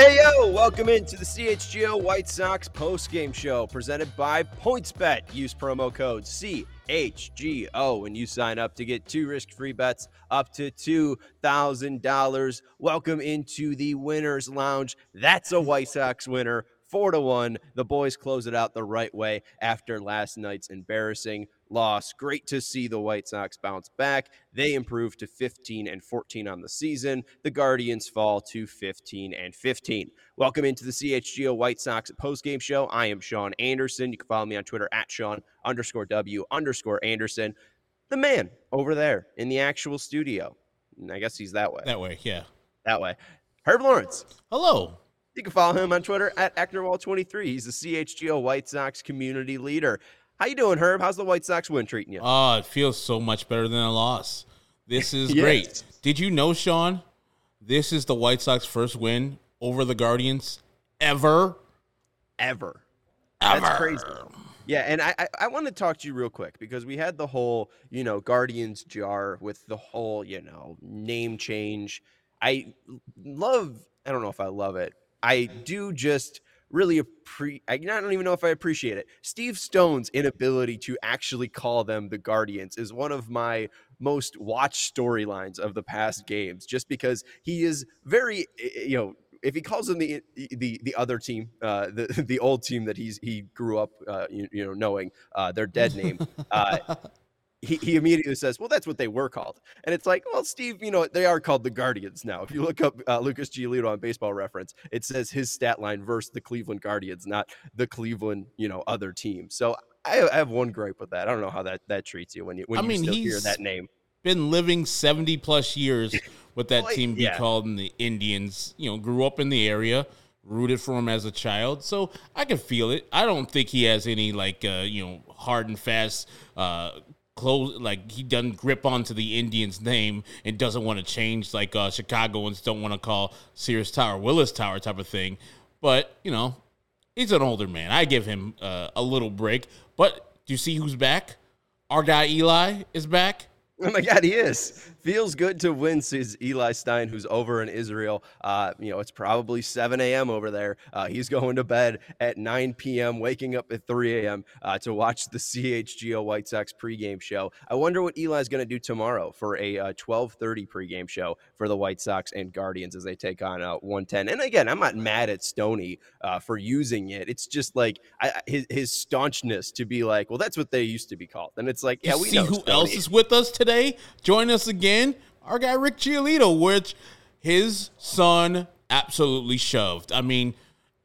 Hey yo, welcome into the CHGO White Sox post-game show presented by PointsBet. Use promo code CHGO when you sign up to get two risk-free bets up to $2,000. Welcome into the winners lounge. That's a White Sox winner. 4 to 1. The boys close it out the right way after last night's embarrassing loss. Great to see the White Sox bounce back. They improve to 15 and 14 on the season. The Guardians fall to 15 and 15. Welcome into the CHGO White Sox postgame show. I am Sean Anderson. You can follow me on Twitter at Sean underscore W underscore Anderson. The man over there in the actual studio. I guess he's that way. That way, yeah. That way. Herb Lawrence. Hello. You can follow him on Twitter at Ecknerwall23. He's the CHGO White Sox community leader. How you doing, Herb? How's the White Sox win treating you? Oh, it feels so much better than a loss. This is yes. great. Did you know, Sean? This is the White Sox first win over the Guardians ever. Ever. Ever. That's crazy. Yeah, and I, I, I want to talk to you real quick because we had the whole, you know, Guardians jar with the whole, you know, name change. I love, I don't know if I love it. I do just really appreciate. I don't even know if I appreciate it. Steve Stone's inability to actually call them the Guardians is one of my most watched storylines of the past games, just because he is very, you know, if he calls them the the the other team, uh, the the old team that he's he grew up, uh, you, you know, knowing uh, their dead name, uh, he, he immediately says, "Well, that's what they were called," and it's like, "Well, Steve, you know they are called the Guardians now." If you look up uh, Lucas Giolito on Baseball Reference, it says his stat line versus the Cleveland Guardians, not the Cleveland, you know, other team. So I, I have one gripe with that. I don't know how that that treats you when you when I you mean, still hear that name. Been living seventy plus years with that well, team be yeah. called the Indians. You know, grew up in the area rooted for him as a child, so I can feel it. I don't think he has any like uh, you know hard and fast uh, close like he doesn't grip onto the Indians name and doesn't want to change like uh, Chicagoans don't want to call Sears Tower Willis Tower type of thing. But you know, he's an older man. I give him uh, a little break. But do you see who's back? Our guy Eli is back. Oh my God, he is. Feels good to win, says Eli Stein, who's over in Israel. Uh, you know, it's probably 7 a.m. over there. Uh, he's going to bed at 9 p.m., waking up at 3 a.m. Uh, to watch the CHGO White Sox pregame show. I wonder what Eli's going to do tomorrow for a 12:30 uh, pregame show for the White Sox and Guardians as they take on uh, 110. And again, I'm not mad at Stoney uh, for using it. It's just like I, his, his staunchness to be like, well, that's what they used to be called. And it's like, yeah, you we see know who Stoney. else is with us today. Join us again again, our guy Rick Giolito, which his son absolutely shoved. I mean,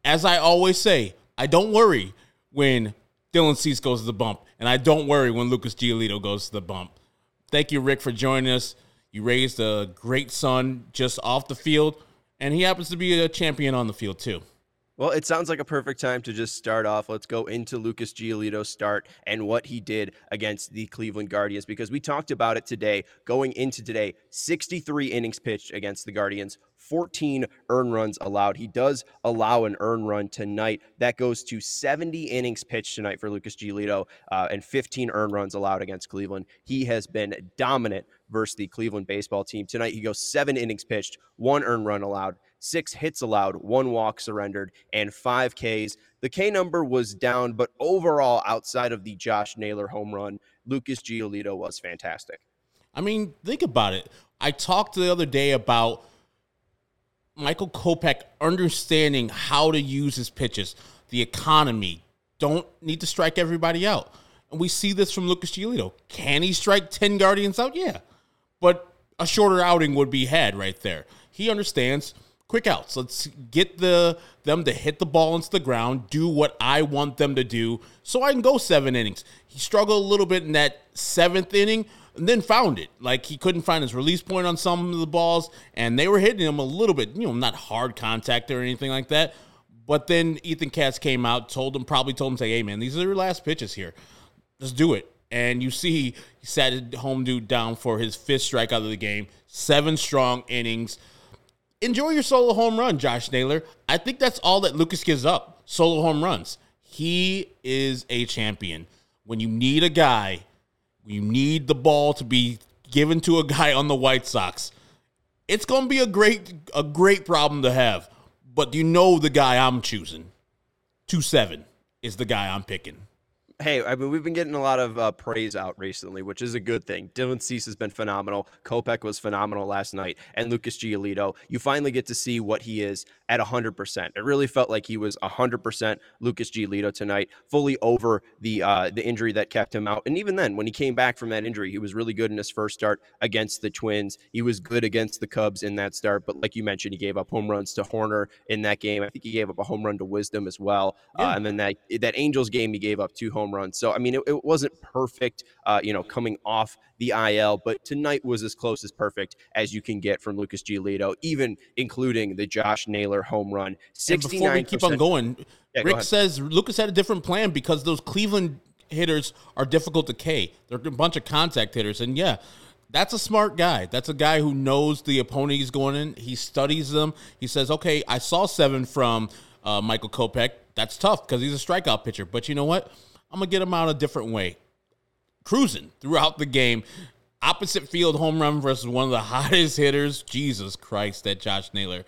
as I always say, I don't worry when Dylan Cease goes to the bump, and I don't worry when Lucas Giolito goes to the bump. Thank you, Rick, for joining us. You raised a great son just off the field, and he happens to be a champion on the field, too. Well, it sounds like a perfect time to just start off. Let's go into Lucas Giolito's start and what he did against the Cleveland Guardians because we talked about it today. Going into today, 63 innings pitched against the Guardians, 14 earn runs allowed. He does allow an earn run tonight. That goes to 70 innings pitched tonight for Lucas Giolito uh, and 15 earn runs allowed against Cleveland. He has been dominant versus the Cleveland baseball team. Tonight, he goes seven innings pitched, one earn run allowed, six hits allowed, one walk surrendered, and five Ks. The K number was down, but overall, outside of the Josh Naylor home run, Lucas Giolito was fantastic. I mean, think about it. I talked the other day about Michael Kopech understanding how to use his pitches, the economy. Don't need to strike everybody out. And we see this from Lucas Giolito. Can he strike 10 Guardians out? Yeah. But a shorter outing would be had right there. He understands quick outs. Let's get the them to hit the ball into the ground, do what I want them to do, so I can go seven innings. He struggled a little bit in that seventh inning. and then found it. Like he couldn't find his release point on some of the balls, and they were hitting him a little bit, you know, not hard contact or anything like that. But then Ethan Katz came out, told him, probably told him, say, hey, man, these are your last pitches here. Just do it. And you see, he sat home dude down for his fifth strikeout of the game, seven strong innings. Enjoy your solo home run, Josh Naylor. I think that's all that Lucas gives up solo home runs. He is a champion. When you need a guy, you need the ball to be given to a guy on the White Sox. It's going to be a great a great problem to have. But you know the guy I'm choosing. 2 7 is the guy I'm picking hey, I mean, we've been getting a lot of uh, praise out recently, which is a good thing. Dylan Cease has been phenomenal. Kopech was phenomenal last night, and Lucas Giolito. You finally get to see what he is at 100%. It really felt like he was 100% Lucas Giolito tonight, fully over the uh, the injury that kept him out. And even then, when he came back from that injury, he was really good in his first start against the Twins. He was good against the Cubs in that start, but like you mentioned, he gave up home runs to Hoerner in that game. I think he gave up a home run to Wisdom as well. Yeah. Uh, and then that that Angels game, he gave up two home runs. So I mean, it, it wasn't perfect, uh, you know, coming off the IL, but tonight was as close as perfect as you can get from Lucas Giolito, even including the Josh Naylor home run. Sixty nine. Before we keep on going, yeah, Rick go says Lucas had a different plan because those Cleveland hitters are difficult to K. They're a bunch of contact hitters, and yeah. That's a smart guy. That's a guy who knows the opponent he's going in. He studies them. He says, "Okay, I saw seven from uh, Michael Kopech. That's tough because he's a strikeout pitcher. But you know what? I'm gonna get him out a different way. Cruising throughout the game. Opposite field home run versus one of the hottest hitters. Jesus Christ, that Josh Naylor.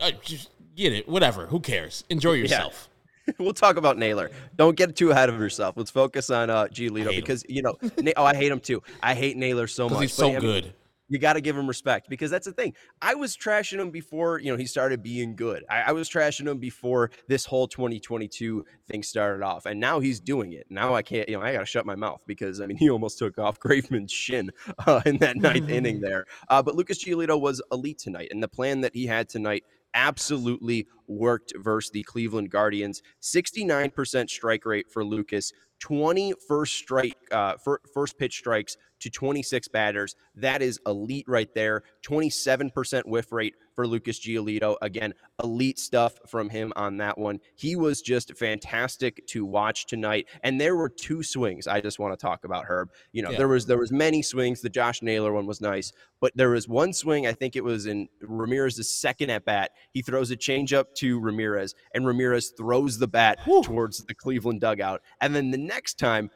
Uh, just get it. Whatever. Who cares? Enjoy yourself. Yeah. we'll talk about Naylor. Don't get too ahead of yourself. Let's focus on uh, Giolito because him. you know. oh, I hate him too. I hate Naylor so much. He's so good you got to give him respect because that's the thing. I was trashing him before, you know, he started being good. I, I, was trashing him before this whole 2022 thing started off, and now he's doing it. Now I can't, you know, I got to shut my mouth because I mean, he almost took off Graveman's shin uh, in that ninth inning there. Uh, but Lucas Giolito was elite tonight, and the plan that he had tonight absolutely worked versus the Cleveland Guardians. 69% strike rate for Lucas, 20 first strike, uh, first pitch strikes to 26 batters. That is elite right there. 27% whiff rate for Lucas Giolito. Again, elite stuff from him on that one. He was just fantastic to watch tonight. And there were two swings I just want to talk about, Herb. You know, yeah. there was there was many swings. The Josh Naylor one was nice, but there was one swing, I think it was in Ramirez's second at bat. He throws a changeup to Ramirez, and Ramirez throws the bat Whew. towards the Cleveland dugout. And then the next time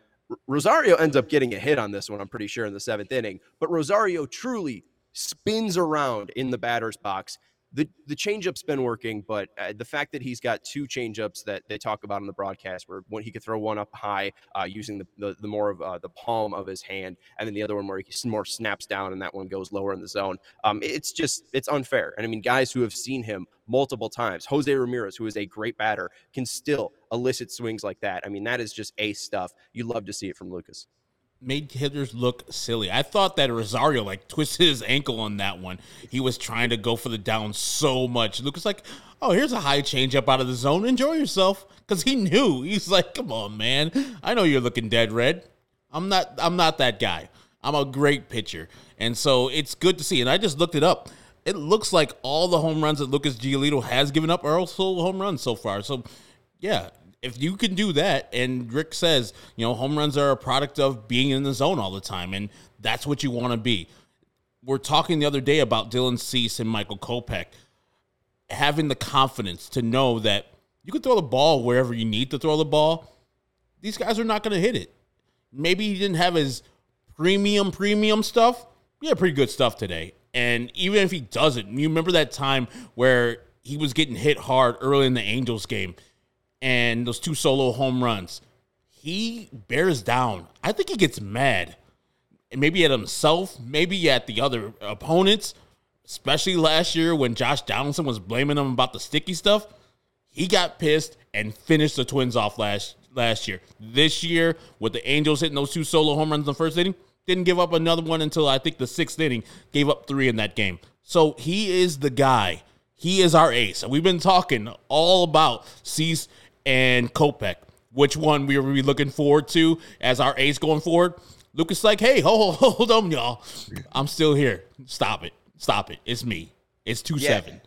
Rosario ends up getting a hit on this one, I'm pretty sure, in the seventh inning. But Rosario truly spins around in the batter's box the the changeup's been working, but uh, the fact that he's got two changeups that they talk about in the broadcast, where one he could throw one up high uh, using the, the, the more of uh, the palm of his hand, and then the other one where he more snaps down and that one goes lower in the zone. Um, it's just it's unfair, and I mean guys who have seen him multiple times, Jose Ramirez, who is a great batter, can still elicit swings like that. I mean that is just ace stuff. You love to see it from Lucas made hitters look silly. I thought that Rosario like twisted his ankle on that one. He was trying to go for the down so much. Lucas like, oh, here's a high change up out of the zone. Enjoy yourself, because he knew. He's like, come on, man. I know you're looking dead red. I'm not. I'm not that guy. I'm a great pitcher, and so it's good to see. And I just looked it up. It looks like all the home runs that Lucas Giolito has given up are also home runs so far. So, yeah, if you can do that, and Rick says, you know, home runs are a product of being in the zone all the time, and that's what you want to be. We're talking the other day about Dylan Cease and Michael Kopech having the confidence to know that you can throw the ball wherever you need to throw the ball. These guys are not going to hit it. Maybe he didn't have his premium, premium stuff. Had pretty good stuff today. And even if he doesn't, you remember that time where he was getting hit hard early in the Angels game and those two solo home runs, he bears down. I think he gets mad. Maybe at himself, maybe at the other opponents, especially last year when Josh Donaldson was blaming him about the sticky stuff. He got pissed and finished the Twins off last last year. This year, with the Angels hitting those two solo home runs in the first inning, didn't give up another one until I think the sixth inning, gave up three in that game. So he is the guy. He is our ace. And we've been talking all about Cease and Kopech. Which one we are we looking forward to as our ace going forward? Lucas like, hey, hold, hold on, y'all. I'm still here. Stop it. Stop it. It's me. It's two yeah. seven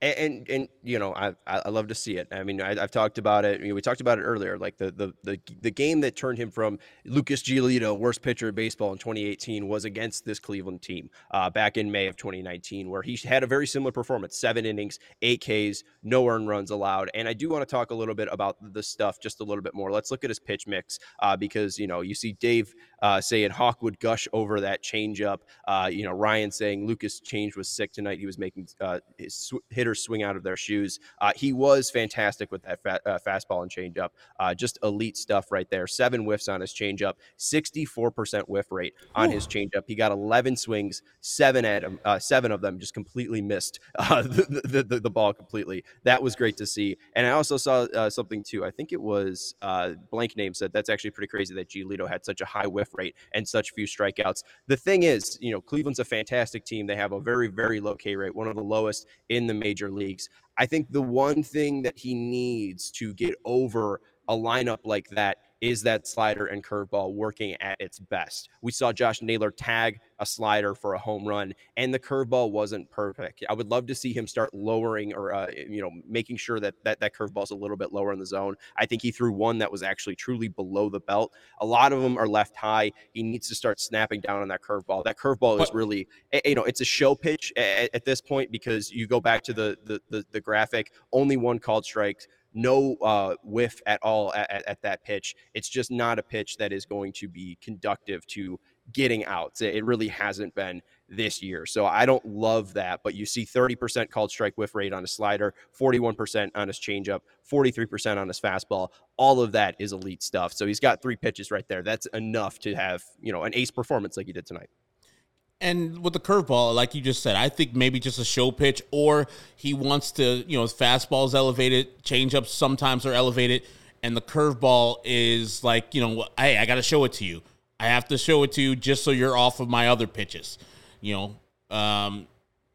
and, and, and you know I I love to see it. I mean I, have talked about it. We talked about it earlier. Like the, the the the game that turned him from Lucas Giolito, worst pitcher in baseball in 2018, was against this Cleveland team uh, back in May of 2019, where he had a very similar performance: seven innings, eight Ks, no earned runs allowed. And I do want to talk a little bit about the stuff just a little bit more. Let's look at his pitch mix uh, because you know you see Dave uh, saying Hawk would gush over that changeup. Uh, you know Ryan saying Lucas Change was sick tonight. He was making uh, his sw- hitters swing out of their shoes. Uh, he was fantastic with that fa- uh, fastball and changeup. Uh, just elite stuff right there. Seven whiffs on his changeup, 64% whiff rate on Ooh. his changeup. He got 11 swings, seven at him, uh, seven of them just completely missed uh, the, the, the, the, ball completely. That was great to see. And I also saw uh, something too. I think it was blank name said that's actually pretty crazy that Giolito had such a high whiff rate and such few strikeouts. The thing is, you know, Cleveland's a fantastic team. They have a very, very low K rate, one of the lowest in the major leagues. I think the one thing that he needs to get over a lineup like that is that slider and curveball working at its best. We saw Josh Naylor tag a slider for a home run, and the curveball wasn't perfect. I would love to see him start lowering or uh, you know making sure that that that curveball's a little bit lower in the zone. I think he threw one that was actually truly below the belt. A lot of them are left high. He needs to start snapping down on that curveball. That curveball is really eh, you know it's a show pitch at, at this point because you go back to the the the, the graphic. Only one called strike no uh, whiff at all at, at, at, that pitch. It's just not a pitch that is going to be conductive to getting outs. It really hasn't been this year. So I don't love that, but you see 30% called strike whiff rate on a slider, 41% on his changeup, 43% on his fastball. All of that is elite stuff. So he's got three pitches right there. That's enough to have, you know, an ace performance like he did tonight. And with the curveball, like you just said, I think maybe just a show pitch, or he wants to, you know, his fastball is elevated, changeups sometimes are elevated, and the curveball is like, you know, hey, I got to show it to you. I have to show it to you just so you're off of my other pitches. You know, um,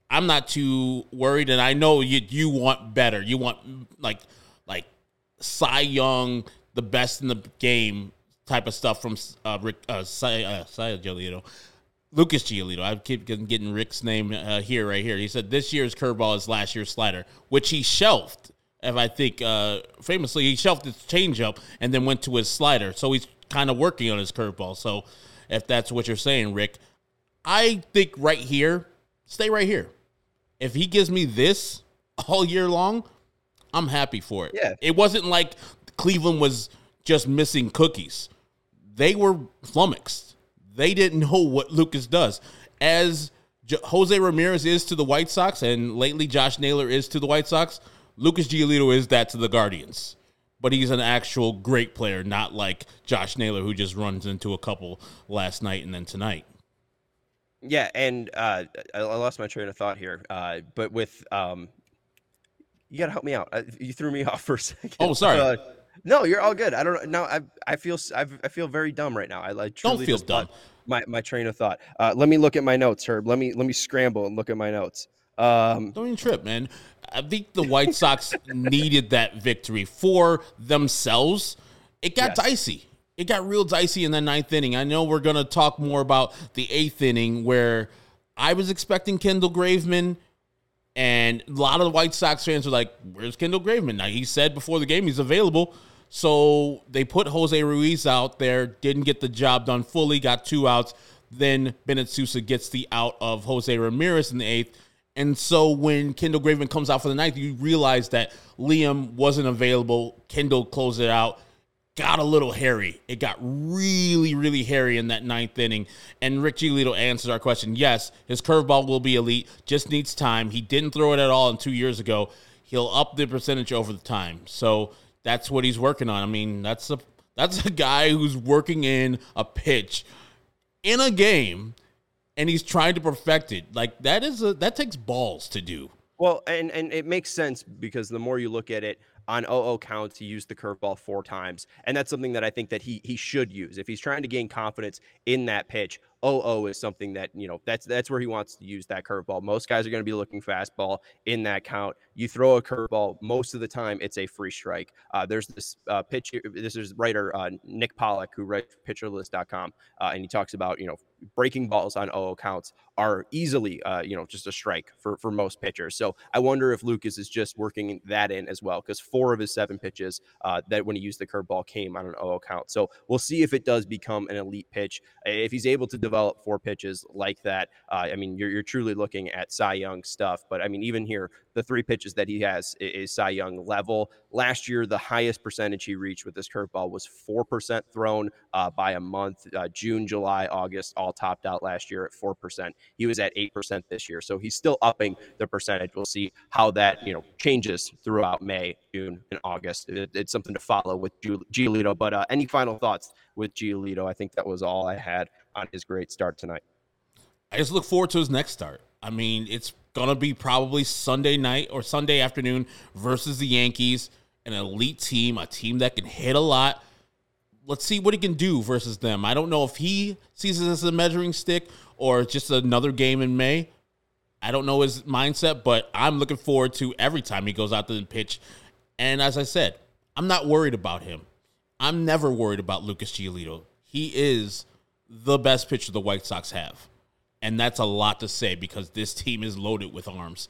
I'm not too worried, and I know you you want better. You want like like Cy Young, the best in the game type of stuff from uh, Rick uh, Cy, uh, Cy Giolito. Lucas Giolito. I keep getting Rick's name uh, here, right here. He said this year's curveball is last year's slider, which he shelved. If I think uh, famously, he shelved his changeup and then went to his slider. So he's kind of working on his curveball. So if that's what you're saying, Rick, I think right here, stay right here. If he gives me this all year long, I'm happy for it. Yeah. It wasn't like Cleveland was just missing cookies. They were flummoxed they didn't know what Lucas does. As J- Jose Ramirez is to the White Sox, and lately Josh Naylor is to the White Sox, Lucas Giolito is that to the Guardians. But he's an actual great player, not like Josh Naylor, who just runs into a couple last night and then tonight. Yeah, and uh, I lost my train of thought here. Uh, but with um, you got to help me out. Uh, you threw me off for a second. Oh, sorry. Uh, no, you're all good. I don't know. No, I I feel I, I feel very dumb right now. I like don't feel dumb. My my train of thought. Uh, let me look at my notes, Herb. Let me let me scramble and look at my notes. Um, don't even trip, man. I think the White Sox needed that victory for themselves. It got yes. dicey. It got real dicey in the ninth inning. I know we're gonna talk more about the eighth inning where I was expecting Kendall Graveman and a lot of the White Sox fans were like, "Where's Kendall Graveman?" Now he said before the game he's available, so they put Jose Ruiz out there. Didn't get the job done fully. Got two outs. Then Bennett Sousa gets the out of Jose Ramirez in the eighth. And so when Kendall Graveman comes out for the ninth, you realize that Liam wasn't available. Kendall closed it out got a little hairy. It got really, really hairy in that ninth inning. And Rick Giolito answers our question. Yes, his curveball will be elite, just needs time. He didn't throw it at all in two years ago. He'll up the percentage over the time. So that's what he's working on. I mean, that's a that's a guy who's working in a pitch in a game and he's trying to perfect it. Like that is a that takes balls to do. Well, and and it makes sense because the more you look at it, on 0 counts, he used the curveball four times. And that's something that I think that he he should use. If he's trying to gain confidence in that pitch, OO is something that, you know, that's that's where he wants to use that curveball. Most guys are going to be looking fastball in that count. You throw a curveball, most of the time it's a free strike. Uh, there's this uh, pitch, this is writer uh, Nick Pollack who writes pitcherlist.com, uh, and he talks about, you know, breaking balls on OO counts are easily, uh, you know, just a strike for, for most pitchers. So I wonder if Lucas is just working that in as well, because four of his seven pitches uh, that when he used the curveball came on an OO count. So we'll see if it does become an elite pitch. If he's able to develop four pitches like that, uh, I mean, you're, you're truly looking at Cy Young stuff. But I mean, even here, the three pitches that he has is, Cy Young level. Last year, the highest percentage he reached with this curveball was 4% thrown uh, by a month. Uh, June, July, August, all topped out last year at 4%. He was at 8% this year. So he's still upping the percentage. We'll see how that, you know, changes throughout May, June, and August. It, it's something to follow with Giolito. But uh, any final thoughts with Giolito? I think that was all I had on his great start tonight. I just look forward to his next start. I mean, it's gonna be probably Sunday night or Sunday afternoon versus the Yankees, an elite team, a team that can hit a lot. Let's see what he can do versus them. I don't know if he sees this as a measuring stick or just another game in May. I don't know his mindset, but I'm looking forward to every time he goes out to the pitch. And as I said, I'm not worried about him. I'm never worried about Lucas Giolito. He is the best pitcher the White Sox have. And that's a lot to say because this team is loaded with arms.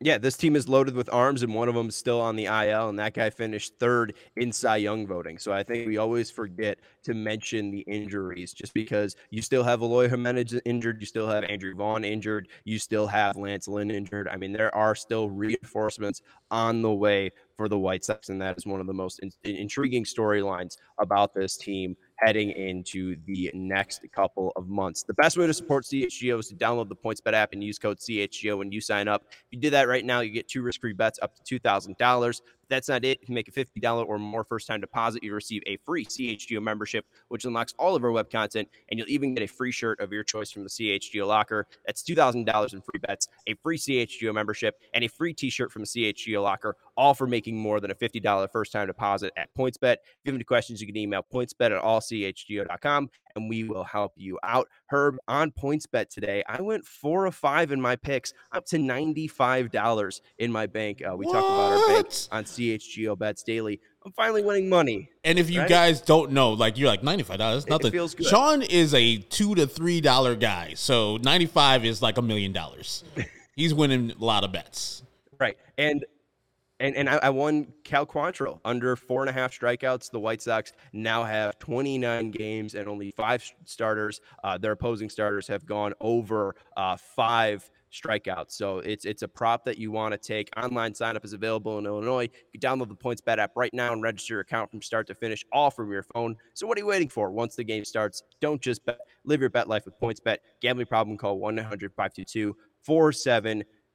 Yeah, this team is loaded with arms, and one of them is still on the IL, and that guy finished third in Cy Young voting. So I think we always forget to mention the injuries just because you still have Eloy Jimenez injured, you still have Andrew Vaughn injured, you still have Lance Lynn injured. I mean, there are still reinforcements on the way for the White Sox, and that is one of the most in- intriguing storylines about this team heading into the next couple of months. The best way to support CHGO is to download the PointsBet app and use code CHGO when you sign up. If you do that right now, you get two risk-free bets up to $2,000. That's not it. You can make a $50 or more first time deposit. You receive a free CHGO membership, which unlocks all of our web content, and you'll even get a free shirt of your choice from the CHGO locker. That's $2,000 in free bets, a free CHGO membership, and a free t shirt from the CHGO locker, all for making more than a $50 first time deposit at PointsBet. If you have any questions, you can email pointsbet at allchgo.com and we will help you out. Herb, on PointsBet today, I went four of five in my picks, up to $95 in my bank. Uh, we what? talk about our bank on CHGO Bets Daily. I'm finally winning money. And if you right? guys don't know, like you're like ninety five dollars, nothing. It feels good. Sean is a two to three dollar guy, so ninety five is like a million dollars. He's winning a lot of bets. Right, and and and I, I, won Cal Quantrill under four and a half strikeouts. The White Sox now have 29 games and only five starters. Uh, their opposing starters have gone over uh, five strikeouts. So it's it's a prop that you want to take. Online sign up is available in Illinois. You can download the PointsBet app right now and register your account from start to finish, all from your phone. So what are you waiting for? Once the game starts, don't just bet. Live your bet life with PointsBet. Gambling problem? Call 1-800-522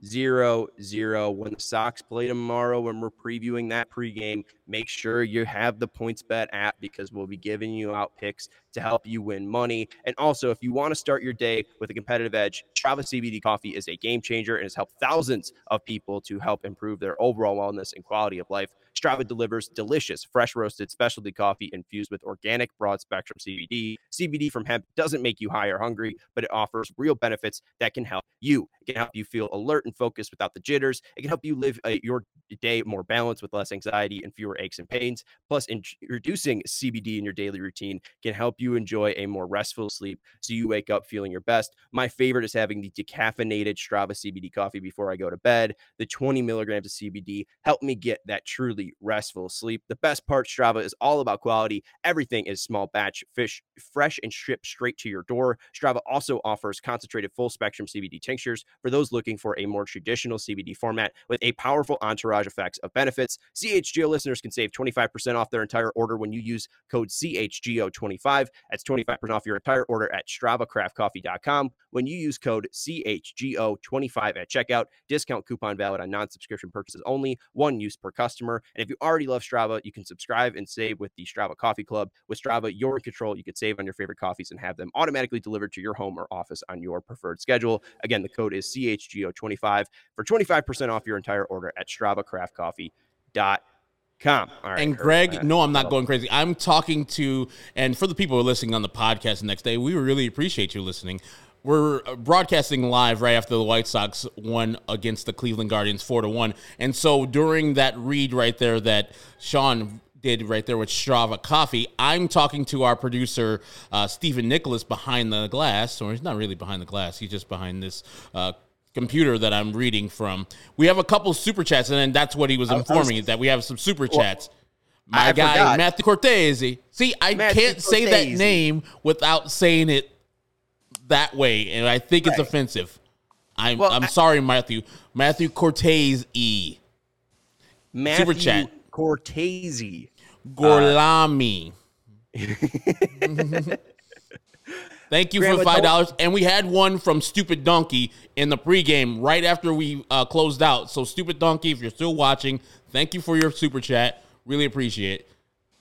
zero zero when the Sox play tomorrow when we're previewing that pregame. Make sure you have the PointsBet app because we'll be giving you out picks to help you win money. And also, if you want to start your day with a competitive edge, Strava CBD coffee is a game changer and has helped thousands of people to help improve their overall wellness and quality of life. Strava delivers delicious, fresh roasted specialty coffee infused with organic broad spectrum CBD. CBD from hemp doesn't make you high or hungry, but it offers real benefits that can help you. It can help you feel alert and focused without the jitters. It can help you live uh, your day more balanced with less anxiety and fewer aches and pains. Plus, introducing CBD in your daily routine can help you enjoy a more restful sleep so you wake up feeling your best. My favorite is having the decaffeinated Strava CBD coffee before I go to bed. The 20 milligrams of CBD help me get that truly restful sleep. The best part, Strava is all about quality. Everything is small batch, fish, fresh and shipped straight to your door. Strava also offers concentrated full spectrum CBD tinctures for those looking for a more traditional CBD format with a powerful entourage effects of benefits. CHGO listeners can save 25% off their entire order when you use code CHGO25. That's 25% off your entire order at StravaCraftCoffee.com. When you use code CHGO25 at checkout, discount coupon valid on non subscription purchases only, one use per customer. And if you already love Strava, you can subscribe and save with the Strava Coffee Club. With Strava, you're in control. You can save on your favorite coffees and have them automatically delivered to your home or office on your preferred schedule. Again, the code is CHGO25 for 25% off your entire order at StravaCraftCoffee.com. Come. All right. And Greg, no, I'm not going crazy. I'm talking to, and for the people who are listening on the podcast the next day, we really appreciate you listening. We're broadcasting live right after the White Sox won against the Cleveland Guardians four to one, and so during that read right there that Sean did right there with Strava Coffee, I'm talking to our producer uh, Stephen Nicholas behind the glass, or he's not really behind the glass, he's just behind this uh, computer that I'm reading from. We have a couple super chats, and then that's what he was informing was, that we have some super chats. My I guy forgot. Matthew Cortese. See, I Matthew can't Cortese. say that name without saying it that way, and I think right. it's offensive. I'm well, I'm I, sorry, Matthew. Matthew Cortese. E. Matthew Super chat. Cortese. Gorlami. Uh, Thank you Grandma, for five dollars. And we had one from Stupid Donkey in the pregame right after we uh, closed out. So Stupid Donkey, if you're still watching, thank you for your super chat. Really appreciate it.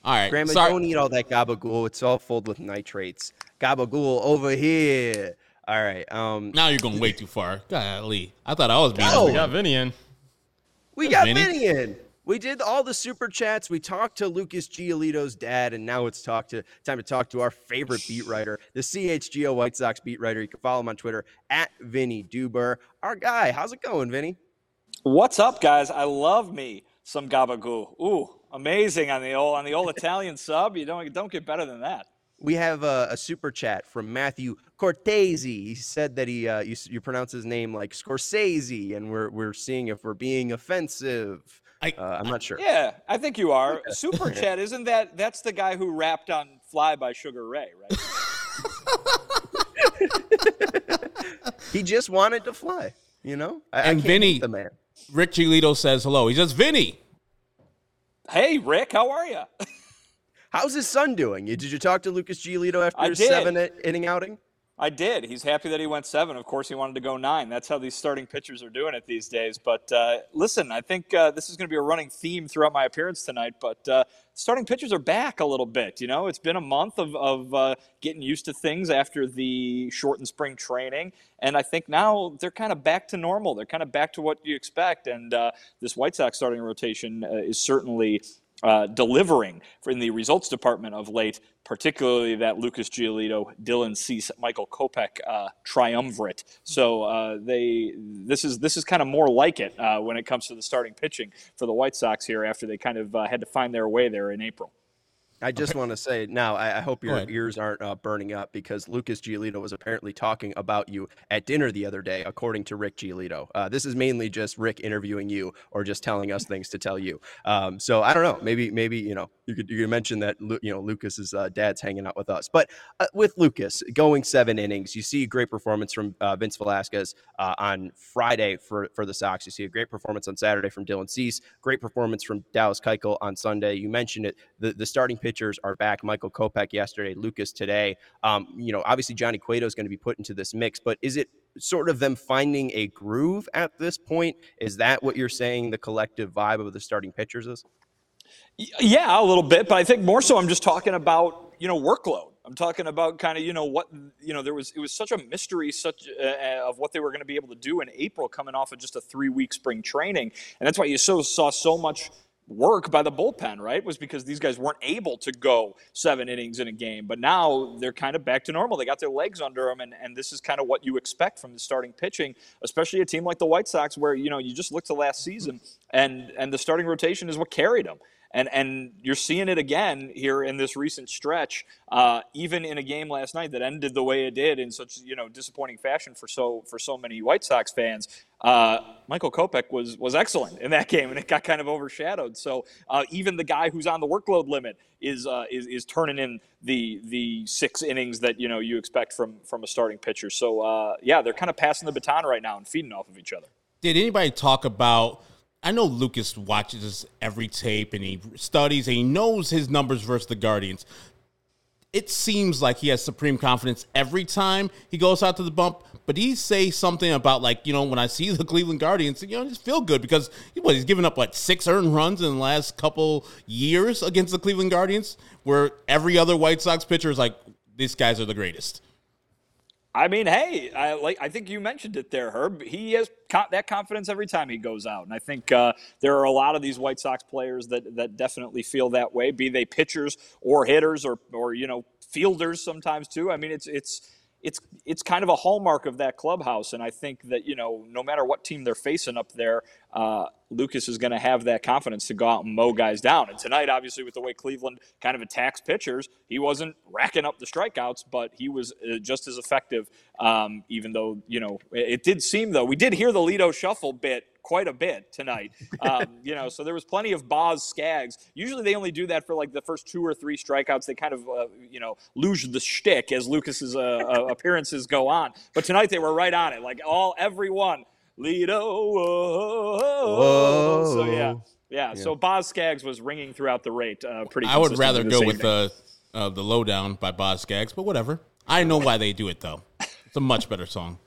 All right. Grandma, Sorry. don't eat all that gabagool. It's all filled with nitrates. Gabagool over here. All right. Um. Now you're going way too far. Golly, I thought I was being. Oh, we got Vinny in. We got Vinny. Vinny in. We did all the super chats. We talked to Lucas Giolito's dad, and now it's talk to time to talk to our favorite beat writer, the CHGO White Sox beat writer. You can follow him on Twitter at Vinnie Duber. Our guy, how's it going, Vinny? What's up, guys? I love me some gabagoo. Ooh, amazing on the old on the old Italian sub. You don't don't get better than that. We have a, a super chat from Matthew Cortese. He said that he uh, you, you pronounce his name like Scorsese, and we're we're seeing if we're being offensive. I, uh, I'm not sure. Yeah, I think you are. Super Chat, isn't that? That's the guy who rapped on "Fly" by Sugar Ray, right? he just wanted to fly, you know. I, and I Vinny, the man. Rick Giolito says hello. He says, "Vinny." Hey, Rick, how are you? How's his son doing? Did you talk to Lucas Giolito after his seven inning outing? I did. He's happy that he went seven. Of course, he wanted to go nine. That's how these starting pitchers are doing it these days. But uh, listen, I think uh, this is going to be a running theme throughout my appearance tonight. But uh, starting pitchers are back a little bit. You know, it's been a month of, of uh, getting used to things after the shortened spring training. And I think now they're kind of back to normal. They're kind of back to what you expect. And uh, this White Sox starting rotation uh, is certainly uh, delivering in the results department of late, particularly that Lucas Giolito, Dylan Cease, Michael Kopech uh, triumvirate. So uh, they this is this is kind of more like it uh, when it comes to the starting pitching for the White Sox here after they kind of uh, had to find their way there in April. I just okay. want to say now, I, I hope your ears aren't uh, burning up because Lucas Giolito was apparently talking about you at dinner the other day, according to Rick Giolito. Uh, this is mainly just Rick interviewing you or just telling us things to tell you. Um, so I don't know. Maybe, maybe you know, you could you could mention that you know Lucas's uh, dad's hanging out with us. But uh, with Lucas going seven innings, you see a great performance from uh, Vince Velasquez uh, on Friday for for the Sox. You see a great performance on Saturday from Dylan Cease. Great performance from Dallas Keuchel on Sunday. You mentioned it. The the starting pitch pitchers are back. Michael Kopech yesterday, Lucas today. Um, you know, obviously Johnny Cueto is going to be put into this mix, but is it sort of them finding a groove at this point? Is that what you're saying the collective vibe of the starting pitchers is? Yeah, a little bit, but I think more so I'm just talking about, you know, workload. I'm talking about kind of you know what you know there was it was such a mystery such uh, uh of what they were going to be able to do in April coming off of just a 3 week spring training and that's why you so saw so much work by the bullpen, right? Was because these guys weren't able to go seven innings in a game. But now they're kind of back to normal. They got their legs under them, and, and this is kind of what you expect from the starting pitching, especially a team like the White Sox, where you know you just look to last season, and and the starting rotation is what carried them and and you're seeing it again here in this recent stretch. Uh, even in a game last night that ended the way it did in such you know disappointing fashion for so for so many White Sox fans. Uh, Michael Kopech was was excellent in that game, and it got kind of overshadowed. So uh, even the guy who's on the workload limit is uh, is is turning in the the six innings that you know you expect from from a starting pitcher. So uh, yeah, they're kind of passing the baton right now and feeding off of each other. Did anybody talk about? I know Lucas watches every tape and he studies and he knows his numbers versus the Guardians. It seems like he has supreme confidence every time he goes out to the bump, but he say something about like you know when I see the Cleveland Guardians, you know, I just feel good because what he's given up what six earned runs in the last couple years against the Cleveland Guardians, where every other White Sox pitcher is like these guys are the greatest. I mean, hey, I like. I think you mentioned it there, Herb. He has co- that confidence every time he goes out, and I think uh, there are a lot of these White Sox players that that definitely feel that way. Be they pitchers or hitters or or you know fielders sometimes too. I mean, it's it's it's it's kind of a hallmark of that clubhouse, and I think that you know no matter what team they're facing up there, uh, Lucas is going to have that confidence to go out and mow guys down. And tonight, obviously, with the way Cleveland kind of attacks pitchers, he wasn't racking up the strikeouts, but he was uh, just as effective. Um, even though you know it did seem though we did hear the Lido shuffle bit quite a bit tonight. Um, you know, so there was plenty of Boz Scaggs. Usually they only do that for like the first two or three strikeouts. They kind of, uh, you know, lose the shtick as Lucas's uh, uh, appearances go on. But tonight they were right on it, like all everyone. Lido. Whoa, whoa. So yeah, yeah, yeah. So Boz Scaggs was ringing throughout the rate. Uh, pretty. I would rather go with the uh, the lowdown by Boz Scaggs, but whatever. I know why they do it though. It's a much better song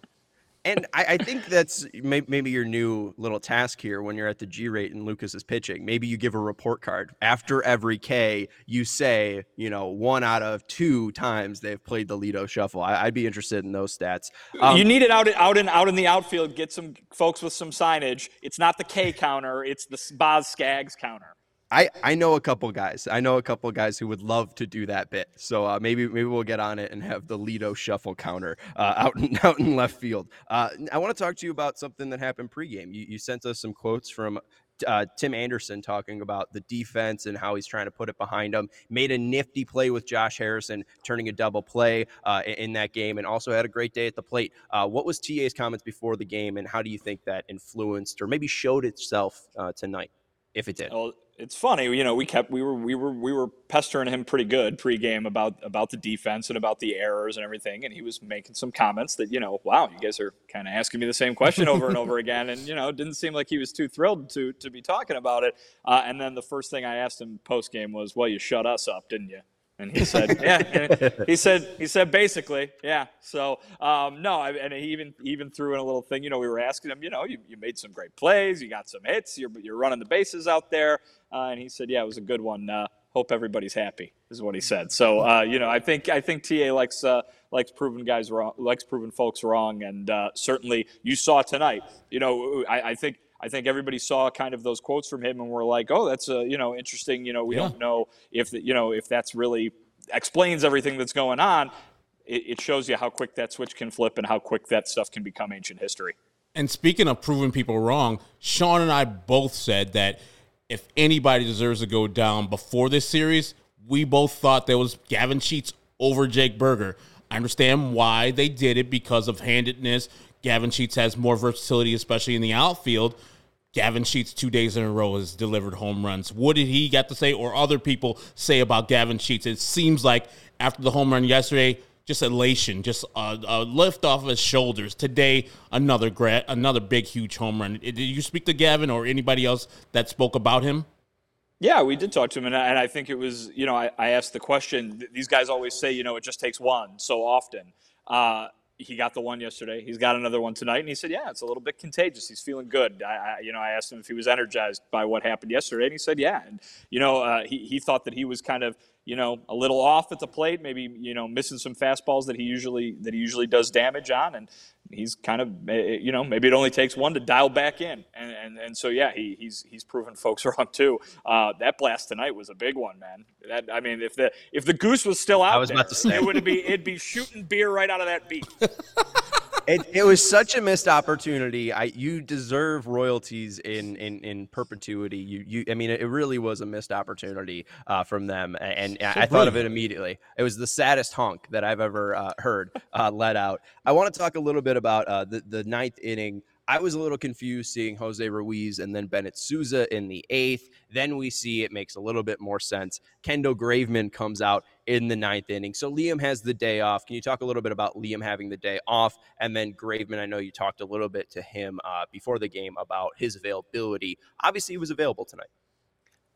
and I, I, think that's maybe your new little task here when you're at the G rate and Lucas is pitching. Maybe you give a report card after every K. You say, you know, one out of two times they've played the Lido Shuffle. I, would be interested in those stats. Um, you need it out out in out in the outfield. Get some folks with some signage. It's not the K counter. It's the Boz Scaggs counter. I, I know a couple guys. I know a couple guys who would love to do that bit. So uh, maybe maybe we'll get on it and have the Lido shuffle counter uh, out in, out in left field. Uh, I want to talk to you about something that happened pregame. You, you sent us some quotes from uh, Tim Anderson talking about the defense and how he's trying to put it behind him. Made a nifty play with Josh Harrison, turning a double play uh, in that game, and also had a great day at the plate. Uh, what was TA's comments before the game, and how do you think that influenced or maybe showed itself uh, tonight, if it did? It's funny, you know, we kept we were we were we were pestering him pretty good pregame about about the defense and about the errors and everything, and he was making some comments that you know, wow, you guys are kind of asking me the same question over and over again, and you know, it didn't seem like he was too thrilled to to be talking about it. Uh, and then the first thing I asked him post game was, "Well, you shut us up, didn't you?" And he said, "Yeah." he said, "He said basically, yeah." So um, no, I, and he even even threw in a little thing. You know, we were asking him, you know, you, you made some great plays, you got some hits, you're you're running the bases out there, uh, and he said, "Yeah, it was a good one. Uh, hope everybody's happy," is what he said. So uh, you know, I think I think TA likes uh, likes proving guys wrong, likes proving folks wrong, and uh, certainly you saw tonight. You know, I, I think. I think everybody saw kind of those quotes from him and were like, "Oh, that's a you know interesting. You know, we yeah. don't know if the, you know if that's really explains everything that's going on." It, it shows you how quick that switch can flip and how quick that stuff can become ancient history. And speaking of proving people wrong, Sean and I both said that if anybody deserves to go down before this series, we both thought there was Gavin Sheets over Jake Burger. I understand why they did it because of handedness. Gavin Sheets has more versatility, especially in the outfield. Gavin Sheets two days in a row has delivered home runs. What did he get to say, or other people say about Gavin Sheets? It seems like after the home run yesterday, just elation, just a, a, lift off of his shoulders. Today, another gra- another big, huge home run. Did you speak to Gavin or anybody else that spoke about him? Yeah, we did talk to him, and I, and I think it was, you know, I, I, asked the question. These guys always say, you know, it just takes one so often. Uh, he got the one yesterday. He's got another one tonight, and he said, "Yeah, it's a little bit contagious. He's feeling good." I, I you know, I asked him if he was energized by what happened yesterday, and he said, "Yeah." And you know, uh, he he thought that he was kind of you know, a little off at the plate, maybe you know missing some fastballs that he usually that he usually does damage on, and he's kind of eh, eh, you know maybe it only takes one to dial back in, and and, and so yeah, he, he's he's proven folks wrong too. Uh, that blast tonight was a big one, man. That I mean, if the if the goose was still out, I was there, about to say it would be it'd be shooting beer right out of that beak. it, it was such a missed opportunity. I you deserve royalties in in in perpetuity. You you I mean it really was a missed opportunity uh, from them, and, and so I thought of it immediately. It was the saddest honk that I've ever uh, heard uh, let out. I want to talk a little bit about uh, the the ninth inning. I was a little confused seeing Jose Ruiz and then Bennett Sousa in the eighth. Then we see it makes a little bit more sense. Kendall Graveman comes out in the ninth inning. So Liam has the day off. Can you talk a little bit about Liam having the day off? And then Graveman, I know you talked a little bit to him uh, before the game about his availability. Obviously, he was available tonight.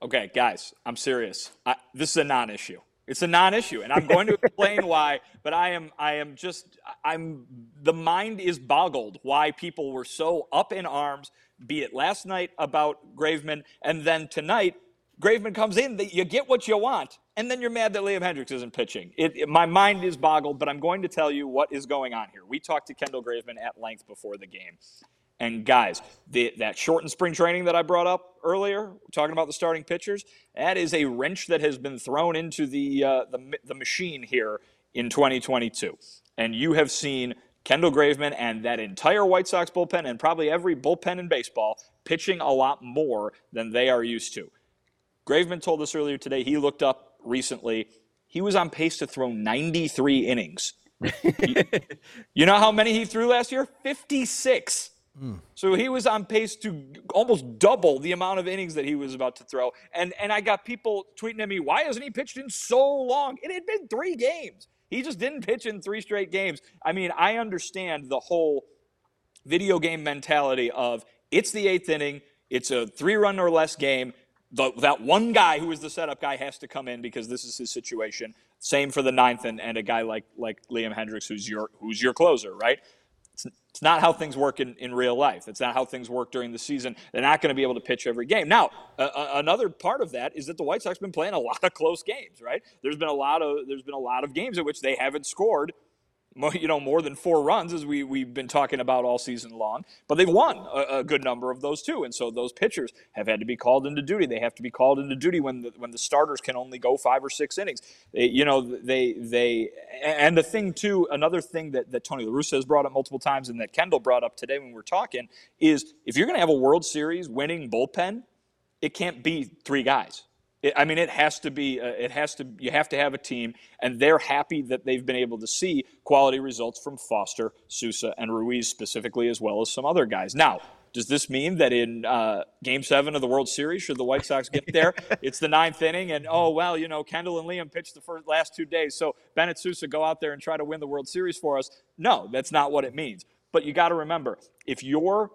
Okay, guys, I'm serious. I, this is a non issue. It's a non-issue, and I'm going to explain why. But I am, I am just, I'm. The mind is boggled why people were so up in arms. Be it last night about Graveman, and then tonight, Graveman comes in. That You get what you want, and then you're mad that Liam Hendriks isn't pitching. It, it, my mind is boggled, but I'm going to tell you what is going on here. We talked to Kendall Graveman at length before the game. And guys, the, that shortened spring training that I brought up earlier, talking about the starting pitchers, that is a wrench that has been thrown into the, uh, the, the machine here in 2022. And you have seen Kendall Graveman and that entire White Sox bullpen and probably every bullpen in baseball pitching a lot more than they are used to. Graveman told us earlier today he looked up recently. He was on pace to throw 93 innings. you know how many he threw last year? 56. So he was on pace to almost double the amount of innings that he was about to throw. And and I got people tweeting at me, why hasn't he pitched in so long? It had been three games. He just didn't pitch in three straight games. I mean, I understand the whole video game mentality of it's the eighth inning, it's a three run or less game. The, that one guy who is the setup guy has to come in because this is his situation. Same for the ninth and, and a guy like like Liam Hendriks, who's your who's your closer, right? It's, not how things work in, in real life. It's not how things work during the season. They're not going to be able to pitch every game. Now, another part of that is that the White Sox have been playing a lot of close games, right? There's been a lot of there's been a lot of games in which they haven't scored you know, more than four runs, as we, we've been talking about all season long. But they've won a, a, good number of those too. And so those pitchers have had to be called into duty. They have to be called into duty when the, when the starters can only go five or six innings. They, you know, they, they, and the thing too, another thing that, that Tony La Russa has brought up multiple times and that Kendall brought up today when we are talking is if you're going to have a World Series winning bullpen, it can't be three guys. It, I mean, it has to be. Uh, it has to. You have to have a team, and they're happy that they've been able to see quality results from Foster, Sousa, and Ruiz specifically, as well as some other guys. Now, does this mean that in uh, Game Seven of the World Series, should the White Sox get there, it's the ninth inning, and oh well, you know, Kendall and Liam pitched the first last two days, so Bennett Sousa go out there and try to win the World Series for us? No, that's not what it means. But you got to remember, if your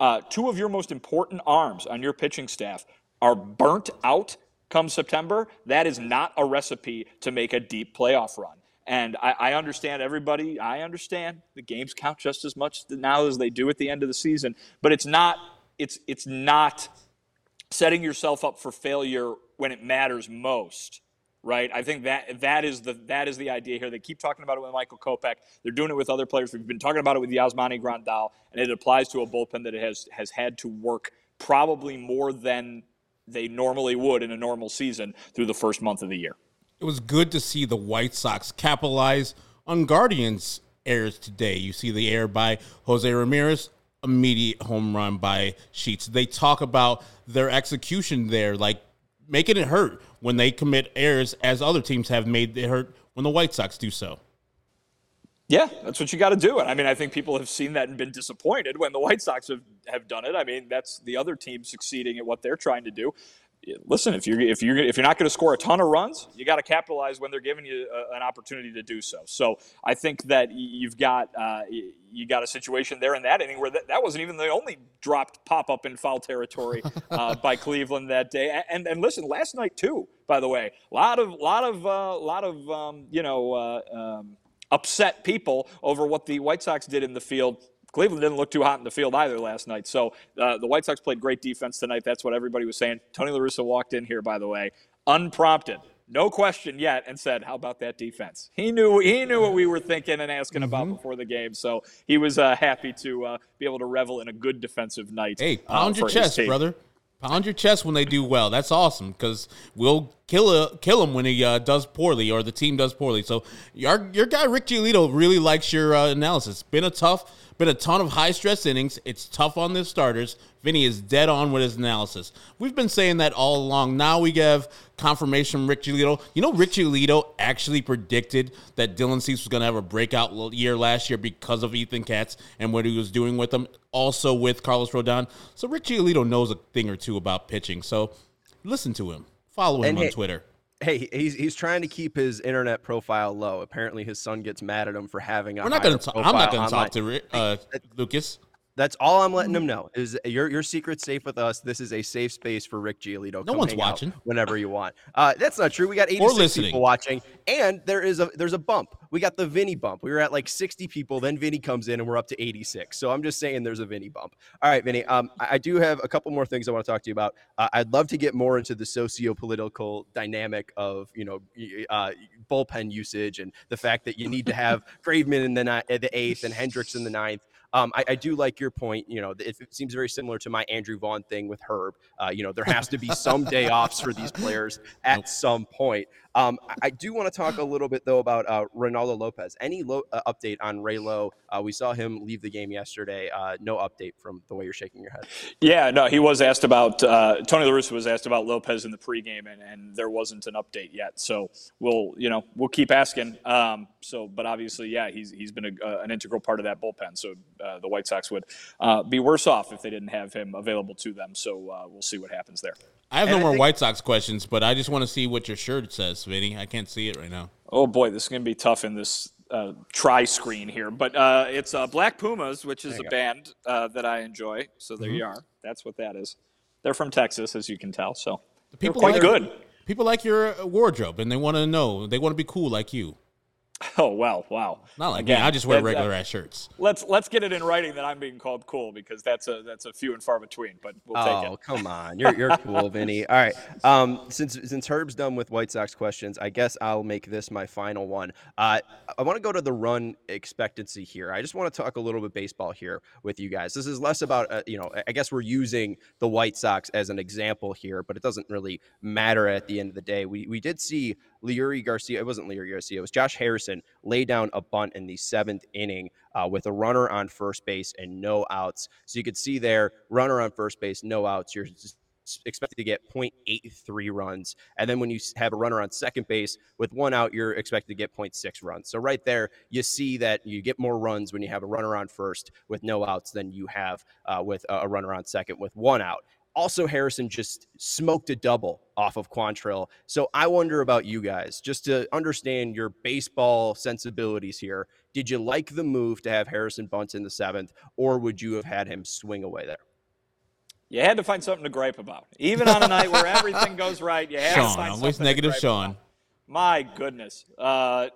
uh, two of your most important arms on your pitching staff are burnt out come September, that is not a recipe to make a deep playoff run. And I, I, understand everybody, I understand the games count just as much now as they do at the end of the season, but it's not, it's, it's not setting yourself up for failure when it matters most. Right, I think that that is the that is the idea here. They keep talking about it with Michael Kopech. They're doing it with other players. We've been talking about it with Yasmani Grandal, and it applies to a bullpen that has has had to work probably more than they normally would in a normal season through the first month of the year. It was good to see the White Sox capitalize on Guardians errors today. You see the error by Jose Ramirez, immediate home run by Sheets. They talk about their execution there, like making it hurt when they commit errors, as other teams have made it hurt when the White Sox do so. Yeah, that's what you got to do. And I mean, I think people have seen that and been disappointed when the White Sox have, have done it. I mean, that's the other team succeeding at what they're trying to do. Listen, if you're if you're if you're not going to score a ton of runs, you got to capitalize when they're giving you a, an opportunity to do so. So I think that you've got uh, you got a situation there in that inning where that, that wasn't even the only dropped pop up in foul territory uh, by Cleveland that day. And and listen, last night too, by the way, a lot of lot of uh, lot of um, you know. Uh, um, upset people over what the White Sox did in the field. Cleveland didn't look too hot in the field either last night. So uh, the White Sox played great defense tonight. That's what everybody was saying. Tony La Russa walked in here, by the way, unprompted, no question yet, and said, "How about that defense?" He knew he knew what we were thinking and asking mm-hmm. about before the game. So he was uh, happy to uh, be able to revel in a good defensive night. Hey, pound uh, your chest, brother. Pound your chest when they do well. That's awesome because we'll kill a, kill him when he uh, does poorly or the team does poorly. So your your guy Rick Giolito really likes your uh, analysis. Been a tough, been a ton of high stress innings. It's tough on the starters. Vinny is dead on with his analysis. We've been saying that all along. Now we have confirmation from Rick Giolito. You know, Rick Giolito actually predicted that Dylan Cease was going to have a breakout year last year because of Ethan Katz and what he was doing with them. Also with Carlos Rodon. So Rick Giolito knows a thing or two about pitching. So listen to him. Follow him and on hey, Twitter. Hey, he's he's trying to keep his internet profile low. Apparently, his son gets mad at him for having. A We're not going to. I'm not going to talk to uh, Lucas. That's all I'm letting them know. Is your your secret safe with us? This is a safe space for Rick Giolito. No one's watching. Whenever you want. Uh, that's not true. We got 86 people watching, and there is a there's a bump. We got the Vinny bump. We were at like 60 people. Then Vinny comes in, and we're up to 86. So I'm just saying there's a Vinny bump. All right, Vinny. Um, I, I do have a couple more things I want to talk to you about. Uh, I'd love to get more into the socio-political dynamic of you know uh, bullpen usage and the fact that you need to have Graveman in the, the eighth and Hendriks in the ninth. Um, I, I, do like your point. You know, it, it, seems very similar to my Andrew Vaughn thing with Herb. Uh, you know, there has to be some day offs for these players at some point. Um, I do want to talk a little bit though about uh, Reynaldo Lopez. Any lo- uh, update on Raylo? Uh, we saw him leave the game yesterday. Uh, no update from the way you're shaking your head. Yeah, no, he was asked about uh, Tony La Russa was asked about Lopez in the pregame, and, and there wasn't an update yet. So we'll you know we'll keep asking. Um, so, but obviously, yeah, he's he's been a, an integral part of that bullpen. So uh, the White Sox would be worse off if they didn't have him available to them. So we'll see what happens there. I have and no I more think- White Sox questions, but I just want to see what your shirt says, Vinny. I can't see it right now. Oh boy, this is going to be tough in this uh, try screen here, but uh, it's uh, Black Pumas, which is a go. band uh, that I enjoy. So there mm-hmm. you are. That's what that is. They're from Texas, as you can tell. So the people quite like, good. People like your wardrobe, and they want to know. They want to be cool like you. Oh well, wow. Not like Again, me. I just wear regular uh, ass shirts. Let's let's get it in writing that I'm being called cool because that's a that's a few and far between. But we'll oh, take it. Oh come on, you're you're cool, Vinny. All right. Um, since since Herb's done with White Sox questions, I guess I'll make this my final one. Uh, I want to go to the run expectancy here. I just want to talk a little bit baseball here with you guys. This is less about uh, you know. I guess we're using the White Sox as an example here, but it doesn't really matter at the end of the day. We we did see Leury Garcia, it wasn't Leury Garcia, it was Josh Harrison lay down a bunt in the seventh inning uh, with a runner on first base and no outs. So you could see there, runner on first base, no outs. You're expected to get 0.83 runs. And then when you have a runner on second base with one out, you're expected to get 0.6 runs. So right there, you see that you get more runs when you have a runner on first with no outs than you have uh, with a runner on second with one out. Also, Harrison just smoked a double off of Quantrill. So I wonder about you guys, just to understand your baseball sensibilities here. Did you like the move to have Harrison bunt in the seventh, or would you have had him swing away there? You had to find something to gripe about. Even on a night where everything goes right, you had Sean, to find always negative Sean. About. My goodness, uh,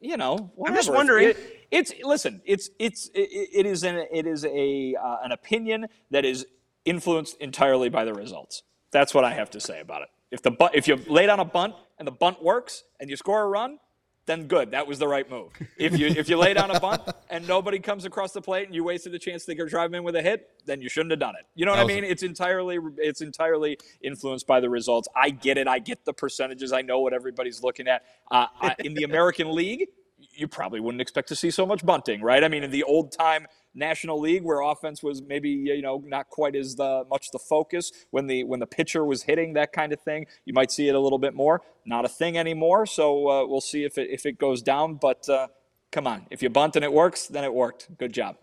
you know. Whatever. I'm just wondering. It, it's listen. It's it's it, it is an it is a uh, an opinion that is influenced entirely by the results. That's what I have to say about it. If the if you lay down a bunt and the bunt works and you score a run, then good. That was the right move. If you if you lay down a bunt and nobody comes across the plate and you wasted the chance to get drive in with a hit, then you shouldn't have done it. You know what I mean? It's entirely it's entirely influenced by the results. I get it. I get the percentages. I know what everybody's looking at. Uh, in the American League, you probably wouldn't expect to see so much bunting, right? I mean, in the old time National League where offense was maybe you know not quite as the, much the focus when the when the pitcher was hitting that kind of thing. You might see it a little bit more. Not a thing anymore. So uh, we'll see if it if it goes down. But uh, come on, if you bunt and it works, then it worked. Good job.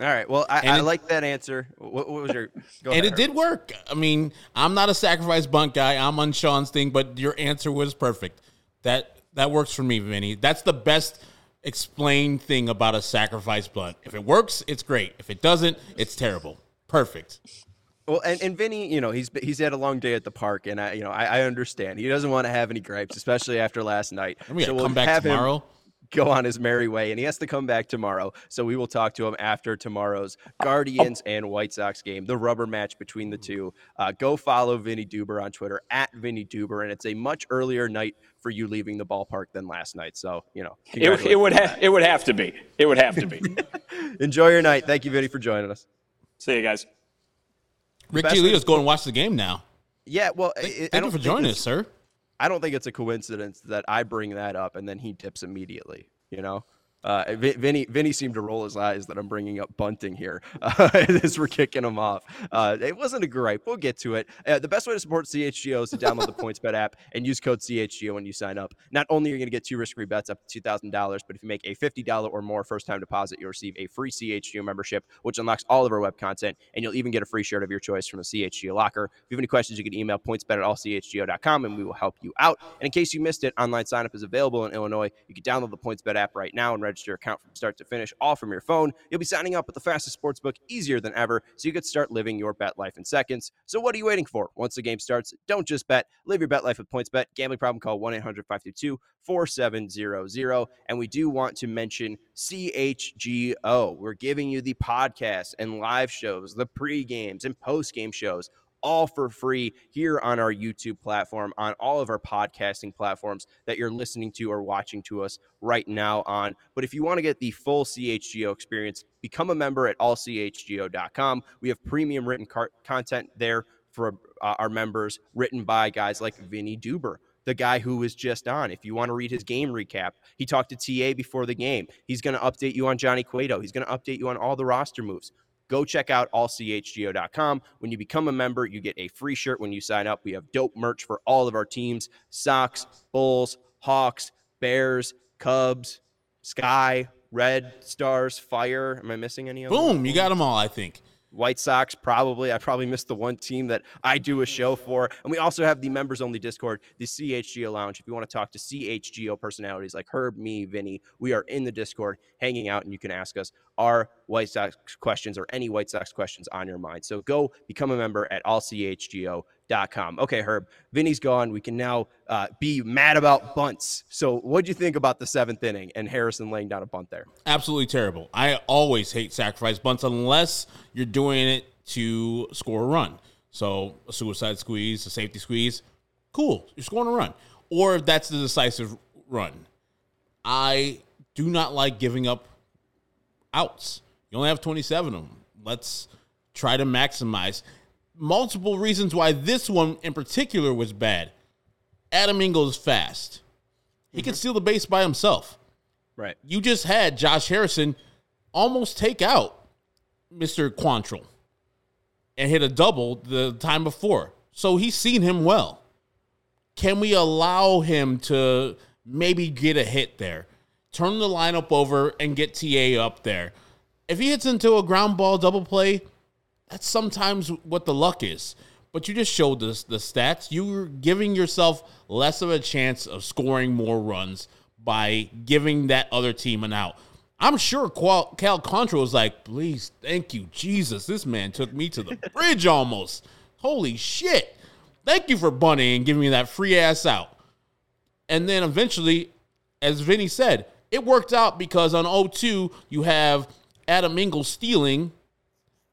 All right. Well, I, I like that answer. What, what was your? and ahead, it did work. I mean, I'm not a sacrifice bunt guy. I'm on Sean's thing, but your answer was perfect. That that works for me, Vinny. That's the best explain thing about a sacrifice blunt. If it works, it's great. If it doesn't, it's terrible. Perfect. Well, and, and Vinny, you know, he's he's had a long day at the park, and I, you know, I, I understand. He doesn't want to have any gripes, especially after last night. And we so we'll come back tomorrow. Him, go on his merry way, and he has to come back tomorrow. So we will talk to him after tomorrow's Guardians and White Sox game, the rubber match between the two. Uh, go follow Vinnie Duber on Twitter at Vinnie Duber, and it's a much earlier night for you leaving the ballpark than last night. So you know, it, it would ha- it would have to be. It would have to be. Enjoy your night. Thank you, Vinny, for joining us. See you guys. Rick Giolito's going to watch the game now. Yeah, well, thank, it, thank you for joining us, sir. I don't think it's a coincidence that I bring that up and then he dips immediately. You know, uh, Vinny, Vinny seemed to roll his eyes that I'm bringing up bunting here uh, as we're kicking him off. Uh, it wasn't a gripe. We'll get to it. Uh, the best way to support CHGO is to download the PointsBet app and use code CHGO when you sign up. Not only are you going to get two risk-free bets up to $2,000, but if you make a $50 or more first-time deposit, you'll receive a free CHGO membership, which unlocks all of our web content, and you'll even get a free shirt of your choice from the CHGO locker. If you have any questions, you can email pointsbet at allchgo.com, and we will help you out. And in case you missed it, online sign-up is available in Illinois. You can download the PointsBet app right now and register your account from start to finish, all from your phone. You'll be signing up with the fastest sports book easier than ever, so you could start living your bet life in seconds. So what are you waiting for? Once the game starts, don't just bet. Live your bet life with PointsBet. Gambling problem? Call 1-800-522-4700. And we do want to mention CHGO. We're giving you the podcast and live shows, the pre games and post game shows all for free here on our YouTube platform, on all of our podcasting platforms that you're listening to or watching to us right now on. But if you want to get the full CHGO experience, become a member at allchgo.com. We have premium written car- content there for uh, our members, written by guys like Vinnie Duber the guy who was just on. If you want to read his game recap, he talked to TA before the game. He's going to update you on Johnny Cueto. He's going to update you on all the roster moves. Go check out allchgo.com. When you become a member, you get a free shirt when you sign up. We have dope merch for all of our teams Sox, Bulls, Hawks, Bears, Cubs, Sky, Red Stars, Fire. Am I missing any of them? Boom, you got them all, I think. White Sox, probably. I probably missed the one team that I do a show for. And we also have the members only Discord, the CHGO Lounge. If you want to talk to CHGO personalities like Herb, me, Vinny, we are in the Discord hanging out, and you can ask us our White Sox questions or any White Sox questions on your mind. So go become a member at allchgo.com Okay, Herb, Vinny's gone. We can now uh, be mad about bunts. So, what do you think about the seventh inning and Harrison laying down a bunt there? Absolutely terrible. I always hate sacrifice bunts unless you're doing it to score a run. So, a suicide squeeze, a safety squeeze, cool. You're scoring a run. Or if that's the decisive run. I do not like giving up outs. You only have 27 of them. Let's try to maximize multiple reasons why this one in particular was bad. Adam Engel is fast. He mm-hmm. can steal the base by himself. Right. You just had Josh Harrison almost take out Mr. Quantrill and hit a double the time before. So he's seen him well. Can we allow him to maybe get a hit there? Turn the lineup over and get TA up there. If he hits into a ground ball double play, that's sometimes what the luck is. But you just showed us the stats. You're giving yourself less of a chance of scoring more runs by giving that other team an out. I'm sure Cal, Cal was like, please, thank you, Jesus. This man took me to the bridge almost. Holy shit. Thank you for bunting and giving me that free ass out. And then eventually, as Vinny said, it worked out because on 0-2, you have Adam Engel stealing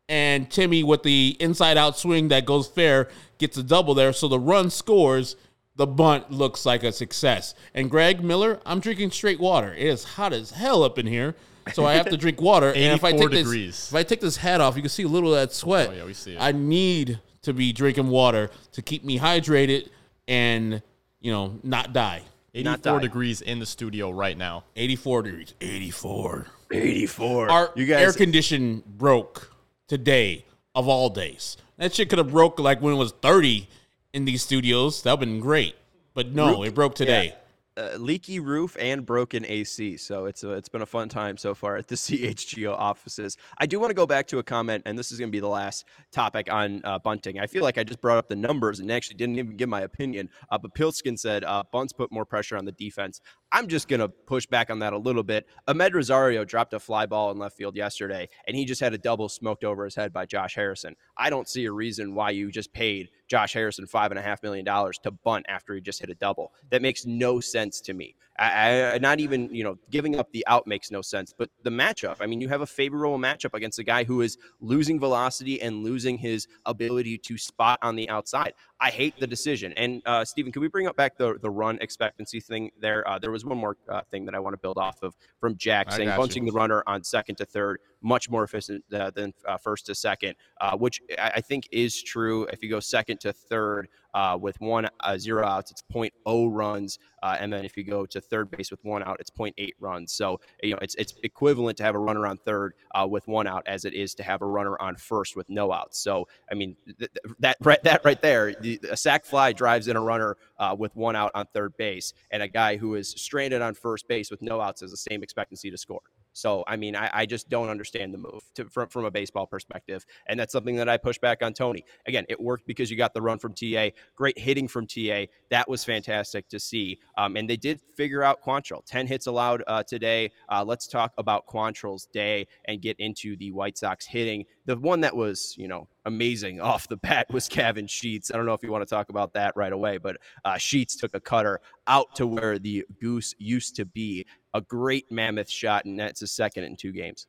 and Timmy with the inside out swing that goes fair gets a double there. So the run scores. The bunt looks like a success. And Greg Miller, I'm drinking straight water. It is hot as hell up in here. So I have to drink water. and if I take degrees. this if I take this hat off, you can see a little of that sweat. Oh, yeah, we see it. I need to be drinking water to keep me hydrated and, you know, not die. 84 degrees in the studio right now. 84 degrees. 84. 84. Our you guys... air condition broke today of all days. That shit could have broke like when it was 30 in these studios. That would have been great. But no, it broke today. Yeah uh, leaky roof and broken AC. So it's a, it's been a fun time so far at the CHGO offices. I do want to go back to a comment, and this is going to be the last topic on uh, bunting. I feel like I just brought up the numbers and actually didn't even give my opinion. Uh, but Pilskin said uh, bunts put more pressure on the defense. I'm just going to push back on that a little bit. Amed Rosario dropped a fly ball in left field yesterday, and he just had a double smoked over his head by Josh Harrison. I don't see a reason why you just paid Josh Harrison five and a half million dollars to bunt after he just hit a double. That makes no sense to me. I, I, not even you know giving up the out makes no sense. But the matchup, I mean, you have a favorable matchup against a guy who is losing velocity and losing his ability to spot on the outside. I hate the decision. And uh, Stephen, can we bring up back the the run expectancy thing there? Uh, there was one more uh, thing that I want to build off of from Jack saying bunching you. the runner on second to third much more efficient uh, than uh, first to second, uh, which I think is true. If you go second to third, uh, with one uh, zero outs, it's 0.0 runs, uh, and then if you go to third base with one out, it's 0.8 runs. So you know it's it's equivalent to have a runner on third uh, with one out as it is to have a runner on first with no outs. So I mean th- that right that right there, the, a sac fly drives in a runner uh, with one out on third base, and a guy who is stranded on first base with no outs has the same expectancy to score. So, I mean, I, I just don't understand the move to, from, from a baseball perspective. And that's something that I push back on Tony. Again, it worked because you got the run from TA, great hitting from TA. That was fantastic to see. Um, and they did figure out Quantrill. 10 hits allowed uh, today. Uh, let's talk about Quantrill's day and get into the White Sox hitting. The one that was, you know, amazing off the bat was Gavin Sheets. I don't know if you want to talk about that right away, but uh, Sheets took a cutter out to where the goose used to be. A great mammoth shot, and that's a second in two games.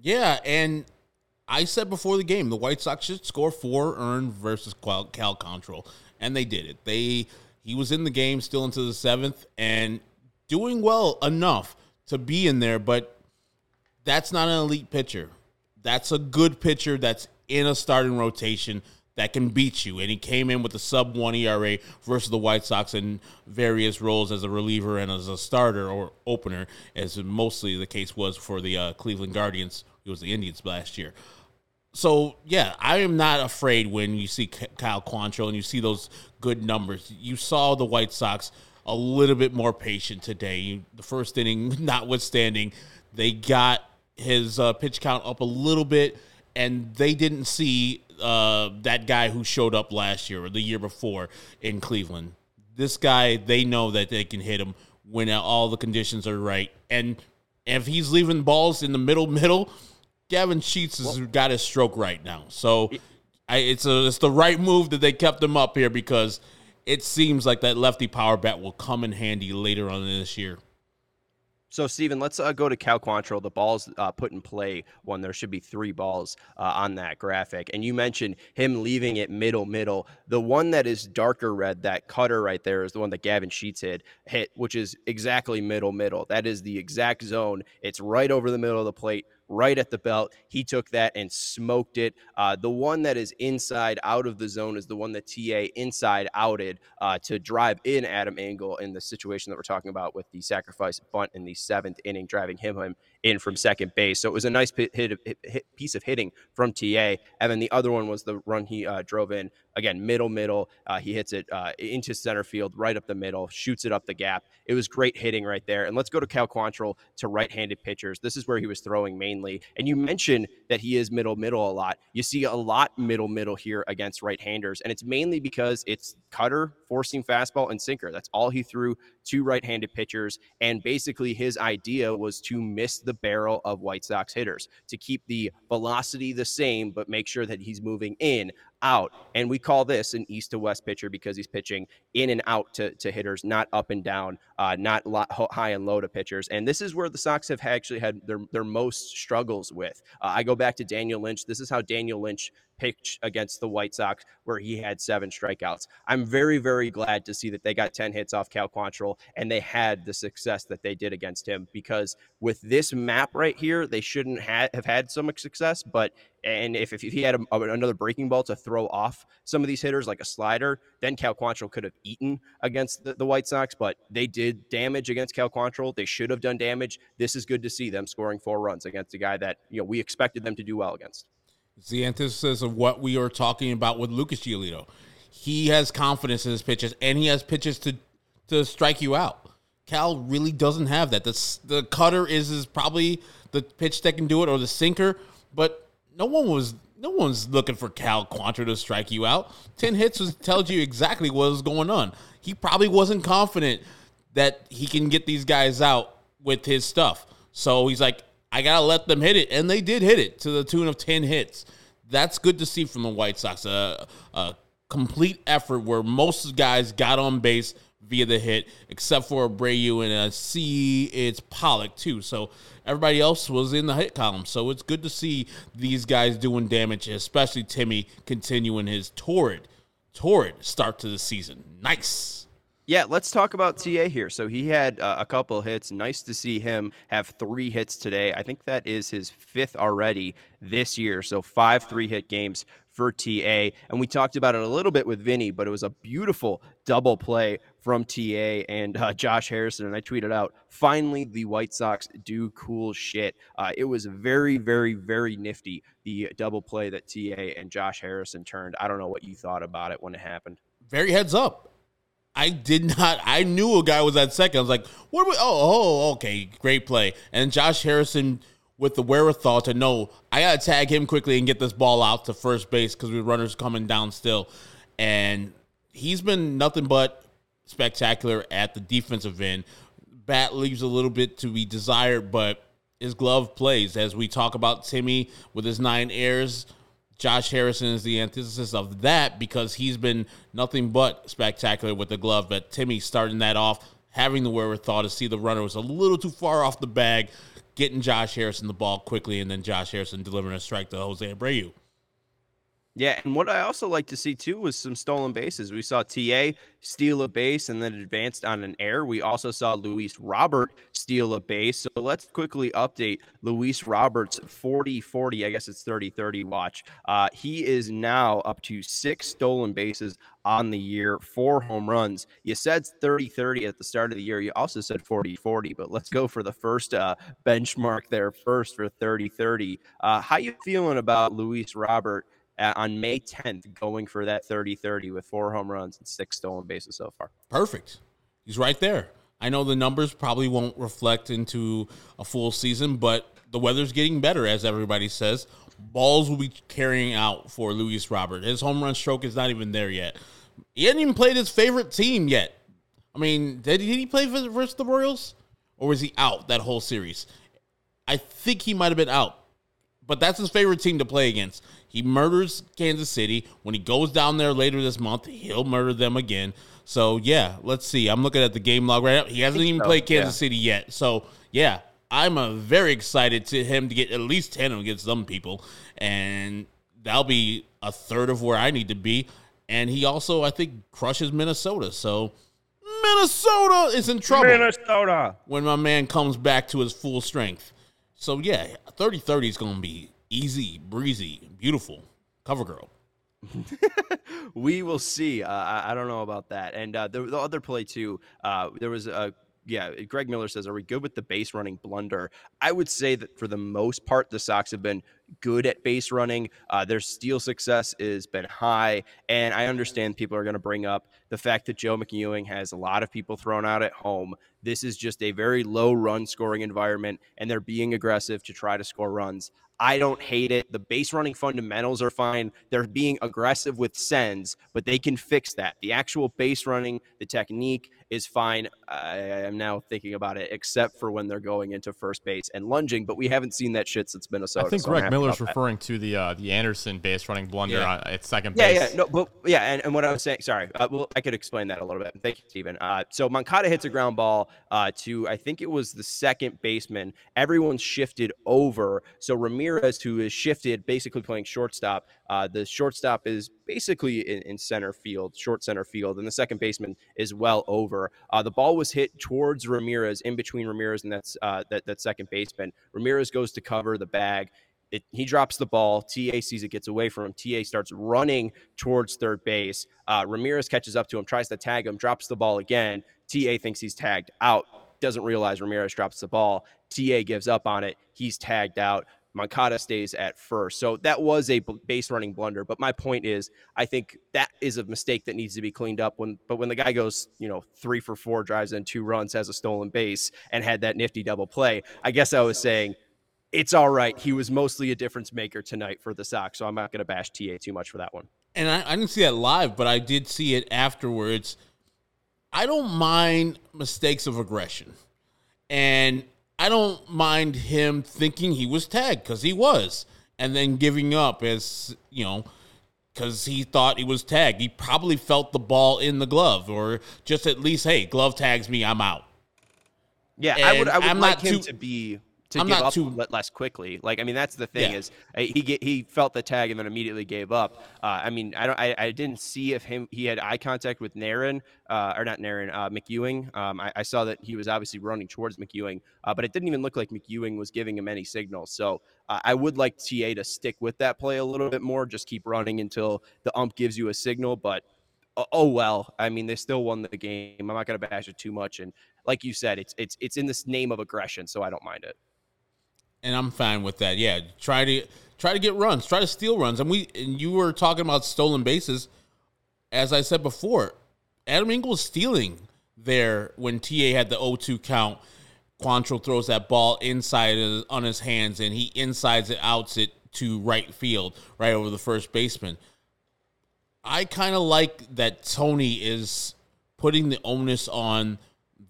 Yeah, and I said before the game the White Sox should score four earned versus Cal, Cal Quantrill, and they did it. They he was in the game still into the seventh and doing well enough to be in there, but that's not an elite pitcher. That's a good pitcher that's in a starting rotation that can beat you. And he came in with a sub one ERA versus the White Sox in various roles as a reliever and as a starter or opener, as mostly the case was for the uh, Cleveland Guardians. It was the Indians last year. So yeah, I am not afraid when you see Kyle Quantrill and you see those good numbers. You saw the White Sox a little bit more patient today. The first inning, notwithstanding, they got his uh, pitch count up a little bit and they didn't see uh, that guy who showed up last year or the year before in Cleveland. This guy, they know that they can hit him when all the conditions are right. And if he's leaving balls in the middle, middle, Gavin Sheets has well, got his stroke right now. So I, it's a, it's the right move that they kept him up here because it seems like that lefty power bat will come in handy later on in this year. So, Stephen, let's uh, go to Cal Quantrill. The balls uh, put in play when there should be three balls uh, on that graphic. And you mentioned him leaving it middle, middle. The one that is darker red, that cutter right there, is the one that Gavin Sheets hit, hit, which is exactly middle, middle. That is the exact zone. It's right over the middle of the plate right at the belt. He took that and smoked it. Uh, the one that is inside out of the zone is the one that TA inside outed uh, to drive in Adam Engel in the situation that we're talking about with the sacrifice bunt in the seventh inning, driving him, him in from second base. So it was a nice hit, hit, hit, piece of hitting from TA. And then the other one was the run he uh, drove in again, middle, middle. Uh, he hits it uh, into center field, right up the middle, shoots it up the gap. It was great hitting right there. And let's go to Cal Quantrill to right-handed pitchers. This is where he was throwing mainly. And you mentioned that he is middle, middle a lot. You see a lot middle, middle here against right-handers, and it's mainly because it's cutter, forcing fastball, and sinker. That's all he threw to right-handed pitchers. And basically, his idea was to miss the barrel of White Sox hitters to keep the velocity the same, but make sure that he's moving in out. And we call this an east to west pitcher because he's pitching in and out to, to hitters, not up and down, uh, not high and low to pitchers. And this is where the Sox have actually had their, their most struggles with. Uh, I go back to Daniel Lynch. This is how Daniel Lynch pitch against the White Sox where he had seven strikeouts. I'm very, very glad to see that they got 10 hits off Cal Quantrill and they had the success that they did against him because with this map right here, they shouldn't ha- have had so much success. But and if, if he had a, another breaking ball to throw off some of these hitters like a slider, then Cal Quantrill could have eaten against the, the White Sox. But they did damage against Cal Quantrill. They should have done damage. This is good to see them scoring four runs against a guy that you know we expected them to do well against. It's the antithesis of what we are talking about with Lucas Giolito. He has confidence in his pitches, and he has pitches to to strike you out. Cal really doesn't have that. The, the cutter is, is probably the pitch that can do it, or the sinker. But no one was no one's looking for Cal Quantrill to strike you out. Ten hits was, tells you exactly what was going on. He probably wasn't confident that he can get these guys out with his stuff. So he's like, I gotta let them hit it, and they did hit it to the tune of ten hits. That's good to see from the White Sox. A, a complete effort where most guys got on base via the hit, except for Abreu and uh, I see it's Pollock too. So everybody else was in the hit column. So it's good to see these guys doing damage, especially Timmy continuing his torrid, torrid start to the season. Nice. Yeah, let's talk about TA here. So he had uh, a couple hits. Nice to see him have three hits today. I think that is his fifth already this year. So five three hit games for TA. And we talked about it a little bit with Vinny, but it was a beautiful double play from TA and uh, Josh Harrison. And I tweeted out, finally, the White Sox do cool shit. Uh, it was very, very, very nifty, the double play that TA and Josh Harrison turned. I don't know what you thought about it when it happened. Very heads up I did not. I knew a guy was at second. I was like, "What? Are we, oh, oh, okay, great play." And Josh Harrison with the wherewithal to know I gotta tag him quickly and get this ball out to first base because we runners coming down still, and he's been nothing but spectacular at the defensive end. Bat leaves a little bit to be desired, but his glove plays. As we talk about Timmy with his nine airs, Josh Harrison is the antithesis of that because he's been nothing but spectacular with the glove. But Timmy starting that off, having the wherewithal to see the runner was a little too far off the bag, getting Josh Harrison the ball quickly, and then Josh Harrison delivering a strike to Jose Abreu. Yeah, and what I also like to see too was some stolen bases. We saw TA steal a base and then advanced on an air. We also saw Luis Robert steal a base. So let's quickly update Luis Robert's 40 40, I guess it's 30 30 watch. Uh, he is now up to six stolen bases on the year, four home runs. You said 30 30 at the start of the year. You also said 40 40, but let's go for the first uh, benchmark there first for 30 30. Uh, how you feeling about Luis Robert? On May 10th going for that 30 30 with four home runs and six stolen bases so far. Perfect. He's right there. I know the numbers probably won't reflect into a full season, but the weather's getting better, as everybody says. Balls will be carrying out for Luis Robert. His home run stroke is not even there yet. He hasn't even played his favorite team yet. I mean, did, did he play versus the Royals? Or was he out that whole series? I think he might have been out but that's his favorite team to play against. He murders Kansas City. When he goes down there later this month, he'll murder them again. So yeah, let's see. I'm looking at the game log right now. He hasn't even so, played Kansas yeah. City yet. So yeah, I'm very excited to him to get at least ten against some people, and that'll be a third of where I need to be. And he also, I think, crushes Minnesota. So Minnesota is in trouble. Minnesota. When my man comes back to his full strength. So yeah, 30-30 is gonna be easy, breezy, beautiful. Cover girl. we will see. Uh, I, I, don't know about that. And uh, the, the, other play too. Uh, there was a yeah, Greg Miller says, Are we good with the base running blunder? I would say that for the most part, the Sox have been good at base running. Uh, their steal success has been high. And I understand people are going to bring up the fact that Joe McEwing has a lot of people thrown out at home. This is just a very low run scoring environment, and they're being aggressive to try to score runs. I don't hate it. The base running fundamentals are fine. They're being aggressive with sends, but they can fix that. The actual base running, the technique is fine. I am now thinking about it, except for when they're going into first base and lunging, but we haven't seen that shit since Minnesota. I think so Greg Miller's referring that. to the uh, the Anderson base running blunder yeah. at second yeah, base. Yeah, yeah, no, but yeah, and, and what I was saying, sorry, uh, well, I could explain that a little bit. Thank you, Stephen. Uh, so Moncada hits a ground ball uh, to, I think it was the second baseman. Everyone's shifted over. So Ramirez, who is shifted, basically playing shortstop, uh, the shortstop is basically in, in, center field, short center field, and the second baseman is well over. Uh, the ball was hit towards Ramirez, in between Ramirez and that's uh, that that second baseman. Ramirez goes to cover the bag. It, he drops the ball. TA sees it, gets away from him. TA starts running towards third base. Uh, Ramirez catches up to him, tries to tag him, drops the ball again. TA thinks he's tagged out, doesn't realize Ramirez drops the ball. TA gives up on it. He's tagged out. Moncada stays at first. So that was a base running blunder. But my point is, I think that is a mistake that needs to be cleaned up. When, but when the guy goes, you know, three for four, drives in two runs, has a stolen base, and had that nifty double play, I guess I was saying it's all right. He was mostly a difference maker tonight for the Sox, so I'm not going to bash TA too much for that one. And I, I didn't see that live, but I did see it afterwards. I don't mind mistakes of aggression. And I don't mind him thinking he was tagged because he was, and then giving up as you know because he thought he was tagged. He probably felt the ball in the glove, or just at least, hey, glove tags me, I'm out. Yeah, and I would. I would I'm like him too, to be to I'm give up too, less quickly. Like I mean, that's the thing yeah. is he get, he felt the tag and then immediately gave up. Uh, I mean, I don't I, I didn't see if him he had eye contact with Naren uh, or not Naren uh, McEwing. Um, I, I, saw that he was obviously running towards McEwing, uh, but it didn't even look like McEwing was giving him any signals. So uh, I would like TA to stick with that play a little bit more. Just keep running until the ump gives you a signal, but oh well. I mean, they still won the game. I'm not going to bash it too much. And like you said, it's it's it's in this name of aggression, so I don't mind it and I'm fine with that. Yeah, try to try to get runs, try to steal runs. And we and you were talking about stolen bases. As I said before, Adam Engel was stealing there when TA had the 0-2 count. Quantrill throws that ball inside on his hands, and he insides it, outs it to right field, right over the first baseman. I kind of like that Tony is putting the onus on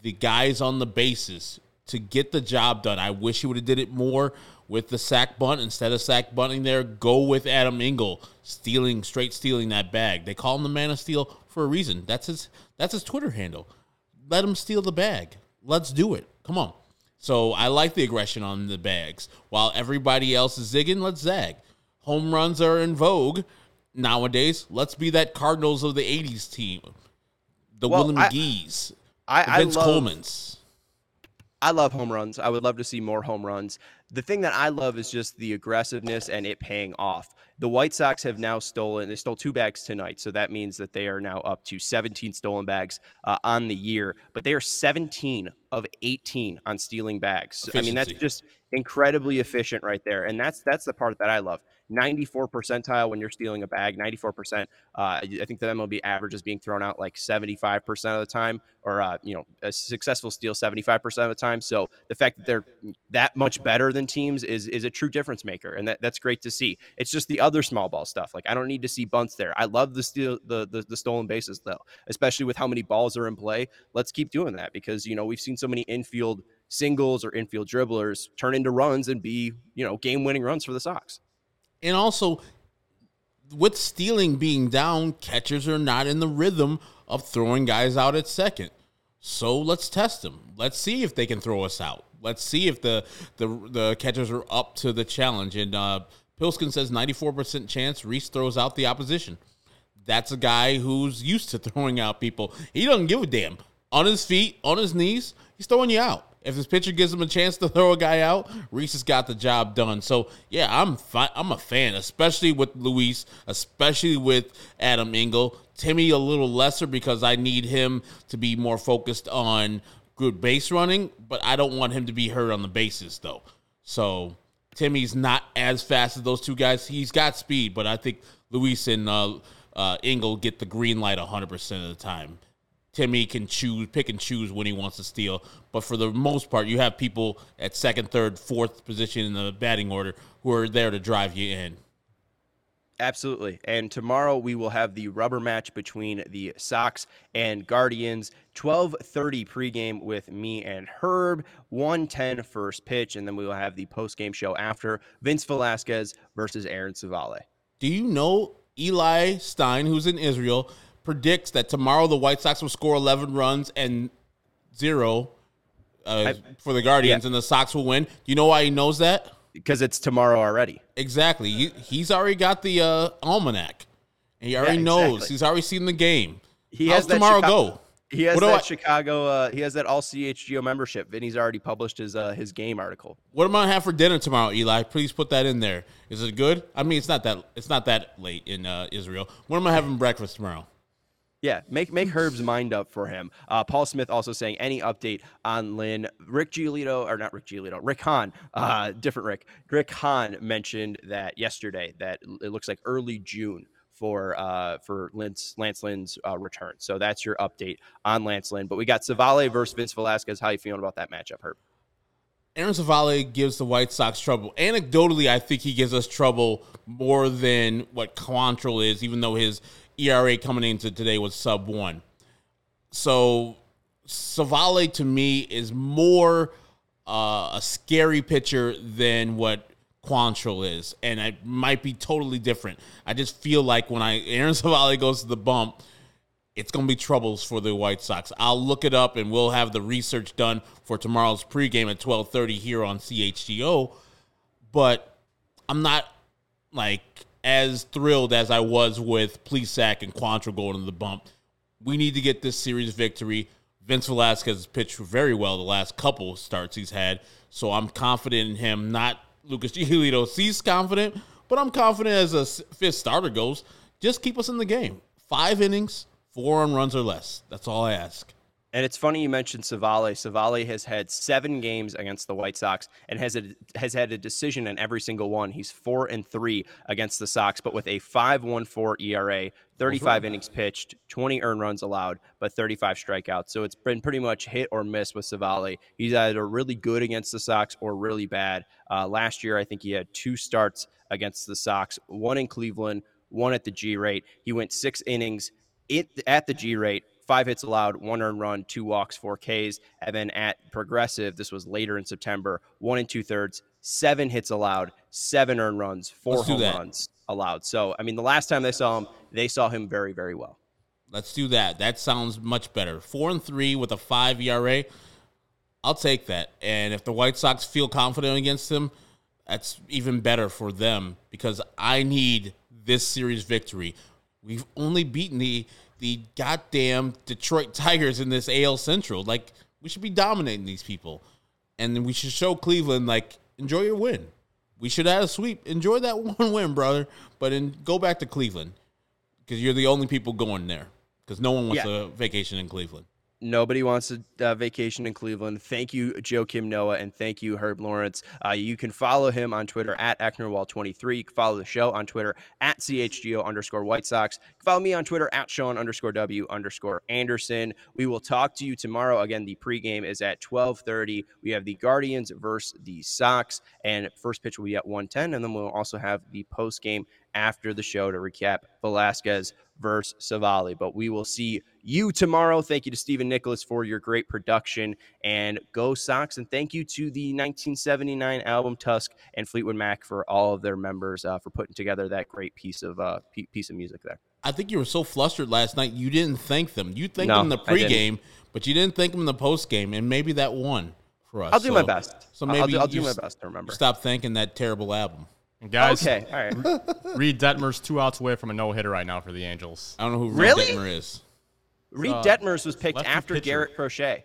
the guys on the bases to get the job done. I wish he would have did it more with the sac bunt instead of sac bunting there. Go with Adam Engel stealing straight stealing that bag. They call him the man of steel for a reason. That's his that's his Twitter handle. Let him steal the bag. Let's do it. Come on. So I like the aggression on the bags. While everybody else is zigging, let's zag. Home runs are in vogue nowadays. Let's be that Cardinals of the '80s team. The well, Willie McGee's, I, I, Vince I love, Coleman's. I love home runs. I would love to see more home runs. The thing that I love is just the aggressiveness and it paying off. The White Sox have now stolen, they stole two bags tonight. So that means that they are now up to 17 stolen bags uh, on the year, but they are 17 of 18 on stealing bags. Efficiency. I mean, that's just incredibly efficient right there. And that's, that's the part that I love. 94 percentile when you're stealing a bag, 94%. Uh, I think the MLB average is being thrown out like 75% of the time, or, uh, you know, a successful steal 75% of the time. So the fact that they're that much better than teams is, is a true difference maker. And that, that's great to see. It's just the other small ball stuff. Like, I don't need to see bunts there. I love the steal, the, the, the stolen bases, though, especially with how many balls are in play. Let's keep doing that because, you know, we've seen so many infield singles or infield dribblers turn into runs and be, you know, game winning runs for the Sox. And also, with stealing being down, catchers are not in the rhythm of throwing guys out at second. So let's test them. Let's see if they can throw us out. Let's see if the the, the catchers are up to the challenge. And uh, Pilskin says 94% chance Reese throws out the opposition. That's a guy who's used to throwing out people. He doesn't give a damn. On his feet, on his knees, he's throwing you out. If this pitcher gives him a chance to throw a guy out, Reese has got the job done. So yeah, I'm fi- I'm a fan, especially with Luis, especially with Adam Engel. Timmy a little lesser because I need him to be more focused on good base running, but I don't want him to be hurt on the bases though. So Timmy's not as fast as those two guys. He's got speed, but I think Luis and uh, uh, Engel get the green light 100% of the time. Timmy can choose, pick and choose when he wants to steal. But for the most part, you have people at second, third, fourth position in the batting order who are there to drive you in. Absolutely. And tomorrow we will have the rubber match between the Sox and Guardians. 12:30 pregame with me and Herb. 110 first pitch, and then we will have the postgame show after Vince Velasquez versus Aaron Civale. Do you know Eli Stein, who's in Israel? Predicts that tomorrow the White Sox will score 11 runs and zero uh, I, for the Guardians, yeah. and the Sox will win. Do you know why he knows that? Because it's tomorrow already. Exactly. He, he's already got the uh, almanac. He already yeah, exactly. knows. He's already seen the game. He How's has tomorrow Chicago, go? He has what that I, Chicago. Uh, he has that all CHGO membership. Vinny's already published his uh, his game article. What am I gonna have for dinner tomorrow, Eli? Please put that in there. Is it good? I mean, it's not that it's not that late in uh, Israel. What am I having breakfast tomorrow? Yeah, make make Herb's mind up for him. Uh, Paul Smith also saying any update on Lynn. Rick Giolito, or not Rick Giolito, Rick Hahn, uh, different Rick. Rick Hahn mentioned that yesterday that it looks like early June for uh, for Lance, Lance Lynn's uh, return. So that's your update on Lance Lynn. But we got Civale versus Vince Velasquez. How you feeling about that matchup, Herb? Aaron Civale gives the White Sox trouble. Anecdotally, I think he gives us trouble more than what Quantrill is, even though his ERA coming into today was sub one. So Civale to me is more uh, a scary pitcher than what Quantrill is, and it might be totally different. I just feel like when I Aaron Civale goes to the bump, it's going to be troubles for the White Sox. I'll look it up, and we'll have the research done for tomorrow's pregame at twelve thirty here on CHGO. But I'm not like as thrilled as I was with Plesac and Quantrill going to the bump. We need to get this series victory. Vince Velasquez has pitched very well the last couple starts he's had, so I'm confident in him. Not Lucas Giolito. He's confident, but I'm confident as a fifth starter goes. Just keep us in the game. Five innings, four on runs or less. That's all I ask. And it's funny you mentioned Civale. Civale has had seven games against the White Sox and has a, has had a decision in every single one. He's four and three against the Sox, but with a 5.14 ERA, 35 innings pitched, 20 earned runs allowed, but 35 strikeouts. So it's been pretty much hit or miss with Civale. He's either really good against the Sox or really bad. Uh, last year, I think he had two starts against the Sox, one in Cleveland, one at the G rate. He went six innings it, at the G rate, five hits allowed, one earned run, two walks, four Ks. And then at Progressive, this was later in September, one and two thirds, seven hits allowed, seven earned runs, 4 Let's home runs allowed. So, I mean, the last time they saw him, they saw him very, very well. Let's do that. That sounds much better. Four and three with a five ERA. I'll take that. And if the White Sox feel confident against him, that's even better for them because I need this series victory. We've only beaten the the goddamn Detroit Tigers in this AL Central. Like we should be dominating these people, and we should show Cleveland like enjoy your win. We should have a sweep. Enjoy that one win, brother. But then go back to Cleveland because you're the only people going there because no one wants yeah. a vacation in Cleveland. Nobody wants a uh, vacation in Cleveland. Thank you, Joe Kim Noah, and thank you, Herb Lawrence. Uh, you can follow him on Twitter at Ecknerwall23. You can follow the show on Twitter at CHGO underscore White Sox. follow me on Twitter at Sean underscore W underscore Anderson. We will talk to you tomorrow. Again, the pregame is at 1230. We have the Guardians versus the Sox, and first pitch will be at 110. And then we'll also have the postgame after the show to recap Velasquez versus Civale. But we will see you tomorrow. Thank you to Stephen Nicholas for your great production and go Sox. And thank you to the 1979 album Tusk and Fleetwood Mac for all of their members uh, for putting together that great piece of uh, piece of music there. I think you were so flustered last night you didn't thank them. You thanked no, them in the pregame, but you didn't thank them in the postgame, and maybe that won for us. I'll do so, my best. So maybe I'll do, I'll do my best to remember. Stop thanking that terrible album. And guys, okay, all right. Reid Detmers two outs away from a no hitter right now for the Angels. I don't know who Reid really? Detmer is. Reid uh, Detmers was picked after pitcher. Garrett Crochet.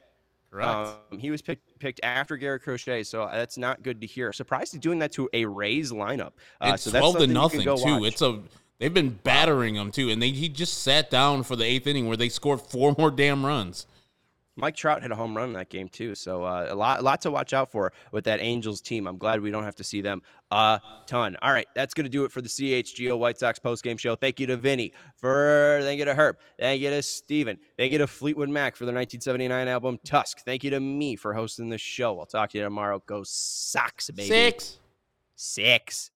Correct. Um, he was picked picked after Garrett Crochet, so that's not good to hear. Surprised he's doing that to a Rays lineup. Uh, it's so twelve to nothing too. Watch. It's a they've been battering him too, and they he just sat down for the eighth inning where they scored four more damn runs. Mike Trout hit a home run in that game too, so uh, a lot, a lot to watch out for with that Angels team. I'm glad we don't have to see them a ton. All right, that's going to do it for the CHGO White Sox post game show. Thank you to Vinnie for, thank you to Herb, thank you to Steven, thank you to Fleetwood Mac for the 1979 album Tusk. Thank you to me for hosting the show. I'll talk to you tomorrow. Go Sox, baby. Six. Six.